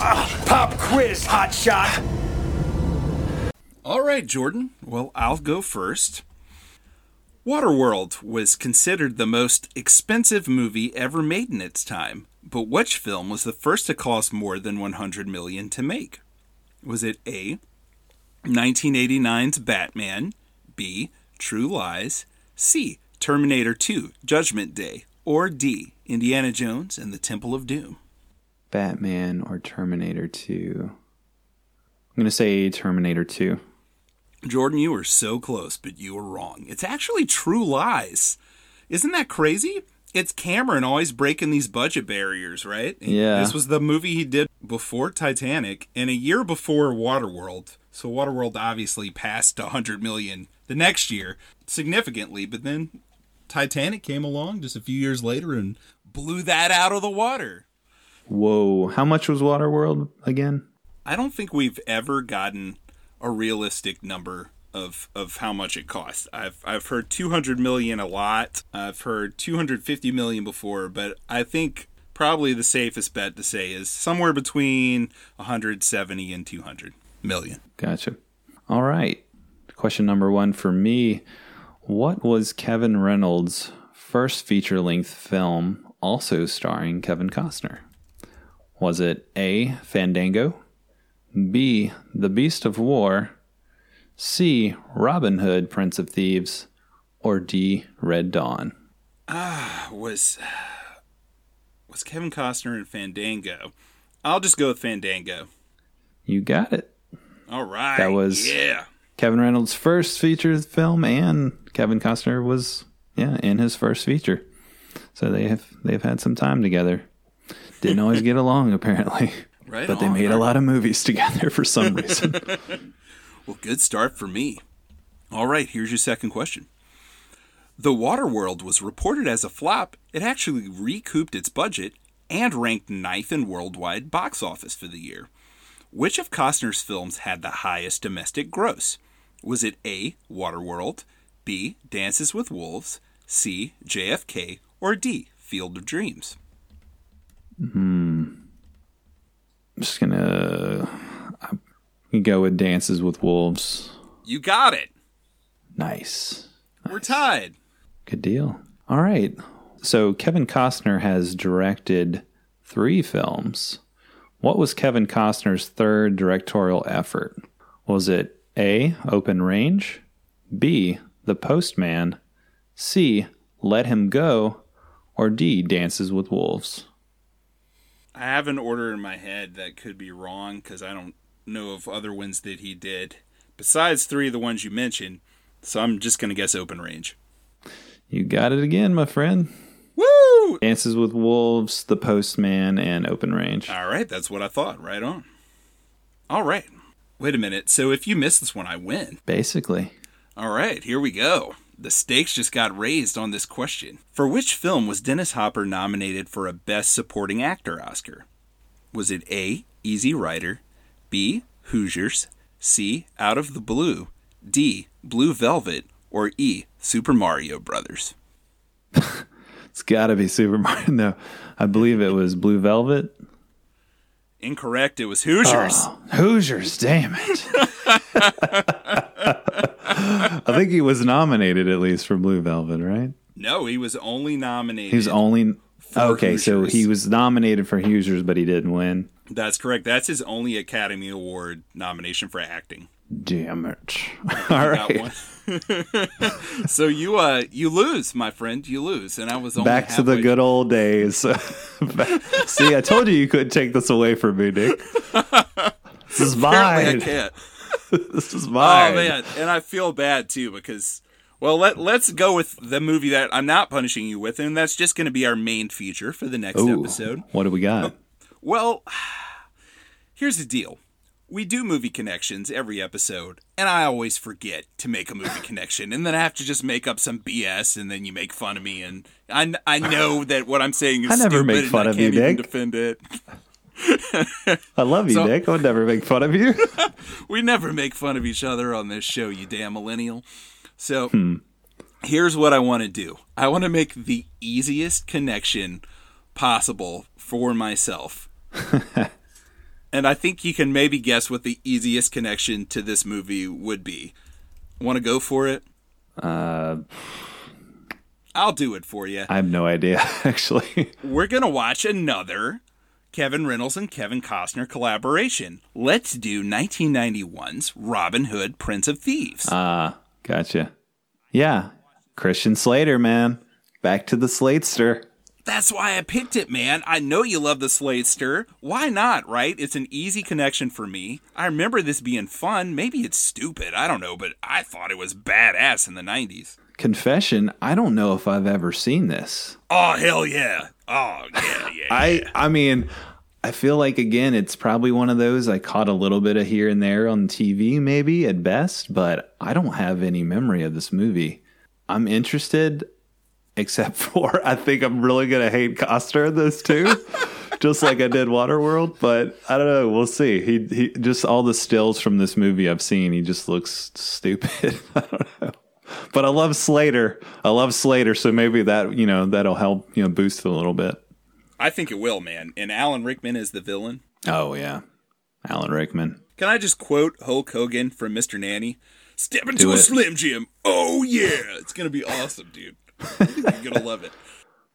Ah, pop quiz, hot shot. All right, Jordan. Well, I'll go first. Waterworld was considered the most expensive movie ever made in its time, but which film was the first to cost more than 100 million to make? Was it A, 1989's Batman, B, True Lies, C, Terminator 2, Judgment Day, or D, Indiana Jones and the Temple of Doom? Batman or Terminator 2? I'm going to say Terminator 2. Jordan, you were so close, but you were wrong. It's actually True Lies. Isn't that crazy? It's Cameron always breaking these budget barriers, right? Yeah. This was the movie he did before Titanic and a year before Waterworld. So Waterworld obviously passed 100 million the next year significantly, but then Titanic came along just a few years later and blew that out of the water. Whoa. How much was Waterworld again? I don't think we've ever gotten a realistic number of of how much it costs. I've I've heard 200 million a lot. I've heard 250 million before, but I think probably the safest bet to say is somewhere between 170 and 200 million. Gotcha. All right. Question number one for me What was Kevin Reynolds' first feature length film also starring Kevin Costner? Was it A. Fandango, B. The Beast of War, C. Robin Hood, Prince of Thieves, or D. Red Dawn? Ah, Was was Kevin Costner in Fandango? I'll just go with Fandango. You got it. All right. That was- yeah. Kevin Reynolds' first feature film, and Kevin Costner was yeah in his first feature. So they have they've had some time together. Didn't always get along apparently, Right. but they on. made a lot of movies together for some reason. Well, good start for me. All right, here's your second question. The Waterworld was reported as a flop. It actually recouped its budget and ranked ninth in worldwide box office for the year. Which of Costner's films had the highest domestic gross? Was it A. Waterworld, B. Dances with Wolves, C. JFK, or D. Field of Dreams? Hmm. I'm just gonna uh, go with Dances with Wolves. You got it. Nice, We're tied. good deal. All right, so Kevin Costner has directed three films. What was Kevin Costner's third directorial effort? Was it A. Open Range, B. The Postman, C. Let Him Go, or D. Dances with Wolves? I have an order in my head that could be wrong because I don't know of other ones that he did besides three of the ones you mentioned. So I'm just going to guess open range. You got it again, my friend. Woo! Dances with Wolves, The Postman, and Open Range. All right, that's what I thought. Right on. All right. Wait a minute. So if you miss this one, I win. Basically. All right, here we go. The stakes just got raised on this question. For which film was Dennis Hopper nominated for a Best Supporting Actor Oscar? Was it A. Easy Rider, B. Hoosiers, C. Out of the Blue, D. Blue Velvet, or E. Super Mario Brothers? It's got to be Super Mario. No, I believe it was Blue Velvet. Incorrect. It was Hoosiers. Oh, Hoosiers, damn it. I think he was nominated at least for Blue Velvet, right? No, he was only nominated. He was only. Okay, so he was nominated for Hoosiers, but he didn't win. That's correct. That's his only Academy Award nomination for acting. Damn it. All right. so you uh you lose, my friend. You lose, and I was only Back to the good old days. See, I told you you couldn't take this away from me, Nic. This is Apparently, I can't. This is oh, mine. Oh man, and I feel bad too because well, let let's go with the movie that I'm not punishing you with, and that's just going to be our main feature for the next Ooh, episode. What do we got? Well, here's the deal. We do movie connections every episode, and I always forget to make a movie connection, and then I have to just make up some BS, and then you make fun of me, and I, I know that what I'm saying is I never stupid, make and fun I of can't you, even Nic. defend it. I love you, So- Nic. I would never make fun of you. We never make fun of each other on this show, you damn millennial. So Hmm. here's what I want to do. I want to make the easiest connection possible for myself. and I think you can maybe guess what the easiest connection to this movie would be. Want to go for it? Uh, I'll do it for you. I have no idea, actually. We're going to watch another Kevin Reynolds and Kevin Costner collaboration. Let's do 1991's Robin Hood, Prince of Thieves. Ah, gotcha. Yeah, Christian Slater, man. Back to the Slatester. That's why I picked it, man. I know you love the Slatester. Why not, right? It's an easy connection for me. I remember this being fun. Maybe it's stupid. I don't know, but I thought it was badass in the 90s. Confession, I don't know if I've ever seen this. Oh, hell yeah. Oh, yeah, yeah. I I mean, I feel like again, it's probably one of those I caught a little bit of here and there on TV, maybe at best, but I don't have any memory of this movie. I'm interested, except for I think I'm really gonna hate Coster in this too, just like I did Waterworld. But I don't know. We'll see. He he just all the stills from this movie I've seen, he just looks stupid. I don't know. But I love Slater. I love Slater, so maybe that you know that'll help you know boost it a little bit. I think it will, man. And Alan Rickman is the villain. Oh yeah, Alan Rickman. Can I just quote Hulk Hogan from Mr. Nanny? Step into a. Slim Jim. Oh yeah, it's gonna be awesome, dude. You're gonna love it.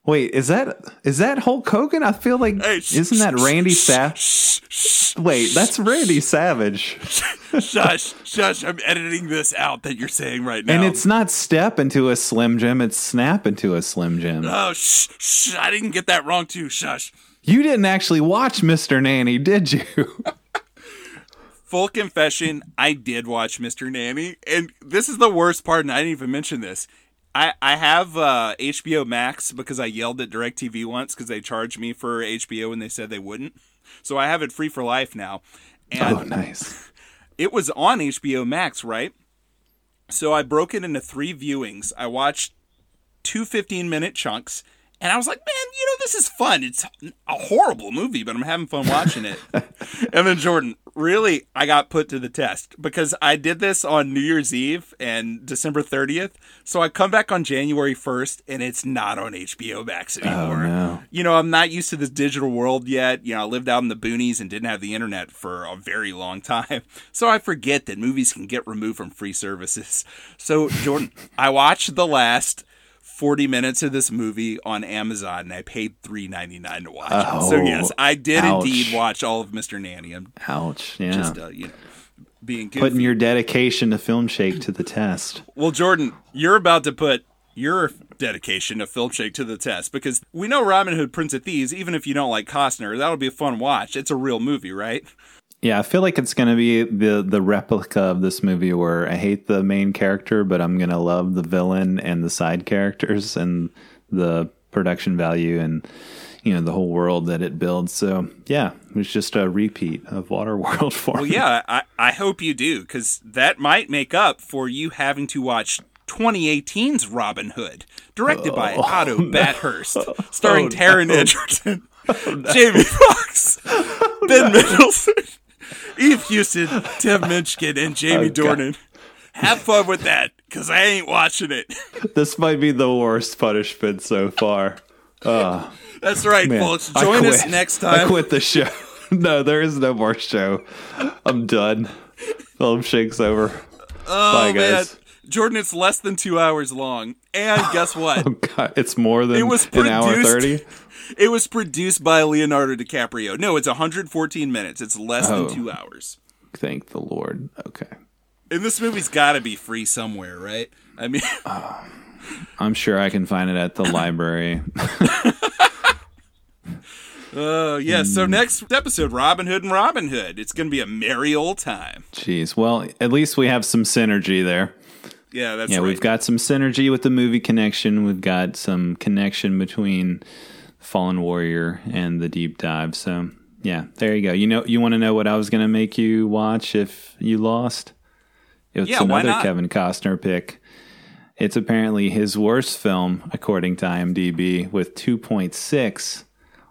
Wait, is that is that Hulk Hogan? I feel like Hey, isn't that Randy sh- Savage? Wait, that's Randy Savage, shush, shush. I'm editing this out that you're saying right now. and it's not step into a Slim Jim; it's snap into a Slim Jim. oh, shh, shh. I didn't get that wrong too. Shush. You didn't actually watch Mr. Nanny, did you? Full confession, I did watch Mr. Nanny, and this is the worst part, and I didn't even mention this. I, I have uh, HBO Max because I yelled at DirecTV once because they charged me for HBO and they said they wouldn't. So I have it free for life now. And oh, nice. it was on HBO Max, right? So I broke it into three viewings. I watched two 15 minute chunks, and I was like, man, you know, this is fun. It's a horrible movie, but I'm having fun watching it. and then, Jordan, really, I got put to the test because I did this on New Year's Eve and December 30th. So I come back on January 1st, and it's not on HBO Max oh, anymore. no. You know, I'm not used to this digital world yet. You know, I lived out in the boonies and didn't have the internet for a very long time. So I forget that movies can get removed from free services. So, Jordan, I watched the last 40 minutes of this movie on Amazon and I paid $3.99 to watch it. So, Oh, yes, I did ouch. indeed watch all of Mr. Nanny. I'm Ouch. Yeah. just, uh, you know, being goofy. Putting your dedication to Filmshake to the test. Well, Jordan, you're about to put your dedication to Filmshake to the test because we know Robin Hood, Prince of Thieves, even if you don't like Costner, that'll be a fun watch. It's a real movie, right? Yeah, I feel like it's going to be the the replica of this movie where I hate the main character, but I'm going to love the villain and the side characters and the production value and you know the whole world that it builds. So yeah, it was just a repeat of Waterworld for Well, me. yeah, I, I hope you do because that might make up for you having to watch 2018's Robin Hood, directed by oh. Otto oh, Bathurst, starring oh, Taron Egerton, Jamie Foxx, Ben Mendelsohn, Eve Hewson, Tim Minchin, and Jamie oh, God. Dornan. Have fun with that because I ain't watching it. This might be the worst punishment so far. Uh, That's right, Man, folks. Join us next time. I quit the show. no, there is no more show. I'm done. Filmshake's over. Oh, Bye, man. guys. Jordan, it's less than two hours long. And guess what? Oh, God, it's more than It was an hour produced- thirty. It was produced by Leonardo DiCaprio. No, it's 114 minutes. It's less Oh. than two hours. Thank the Lord. Okay. And this movie's got to be free somewhere, right? I mean, I'm sure I can find it at the library. uh, yeah. So Hmm. next episode, Robin Hood and Robin Hood. It's going to be a merry old time. Jeez. Well, at least we have some synergy there. Yeah, that's yeah, right. we've got some synergy with the movie connection. We've got some connection between Fallen Warrior and the deep dive. So yeah, there you go. You know, you want to know what I was going to make you watch if you lost? It's Yeah, another not? Kevin Costner pick. It's apparently his worst film, according to IMDb, with 2.6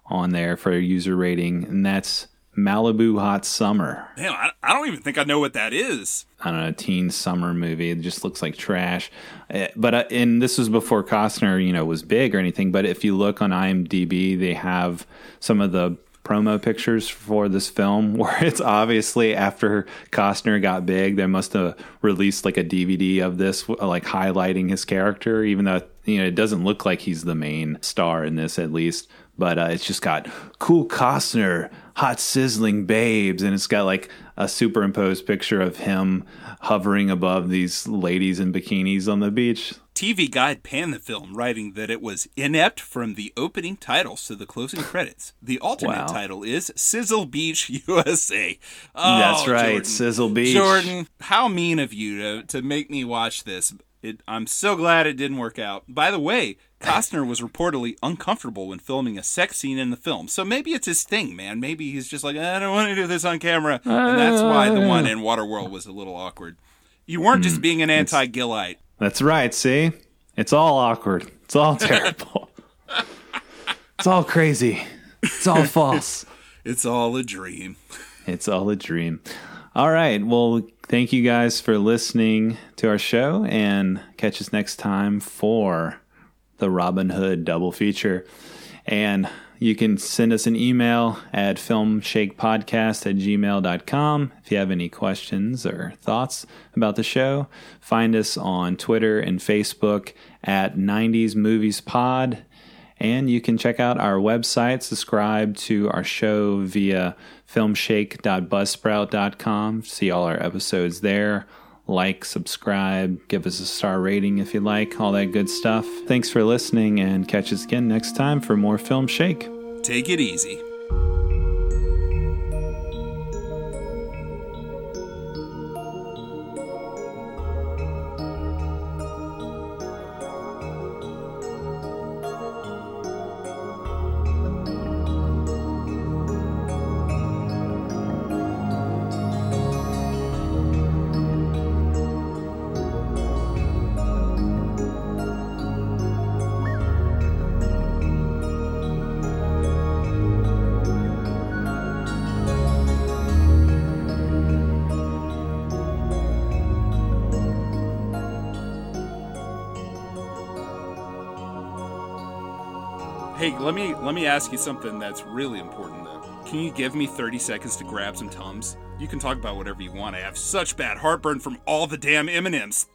on there for a user rating, and that's Malibu Hot Summer. Damn, I, I don't even think I know what that is. I don't know, teen summer movie. It just looks like trash. Uh, But uh, and this was before Costner, you know, was big or anything. But if you look on IMDb, they have some of the promo pictures for this film where it's obviously after Costner got big, they must have released like a DVD of this, like highlighting his character, even though you know it doesn't look like he's the main star in this at least. But uh, it's just got cool Costner, hot sizzling babes, and it's got like a superimposed picture of him hovering above these ladies in bikinis on the beach. TV Guide panned the film, writing that it was inept from the opening titles to the closing credits. The alternate Wow. title is Sizzle Beach, USA. Oh, That's right, Jordan. Sizzle Beach. Jordan, how mean of you to, to make me watch this. It, I'm so glad it didn't work out. By the way, Costner was reportedly uncomfortable when filming a sex scene in the film. So maybe it's his thing, man. Maybe he's just like, I don't want to do this on camera. And that's why the one in Waterworld was a little awkward. You weren't Hmm. just being an anti Gillite. That's right. See, it's all awkward. It's all terrible. it's all crazy. It's all false. It's all a dream. It's all a dream. All right. Well, thank you guys for listening to our show and catch us next time for the Robin Hood double feature. And you can send us an email at filmshakepodcast at gmail.com if you have any questions or thoughts about the show. Find us on Twitter and Facebook at 90s Movies Pod. And you can check out our website, subscribe to our show via filmshake.buzzsprout.com. See all our episodes there. Like, subscribe, give us a star rating if you like, all that good stuff. Thanks for listening and catch us again next time for more Filmshake. Take it easy. Let me ask you something that's really important though. Can you give me 30 seconds to grab some Tums? You can talk about whatever you want. I have such bad heartburn from all the damn M&Ms.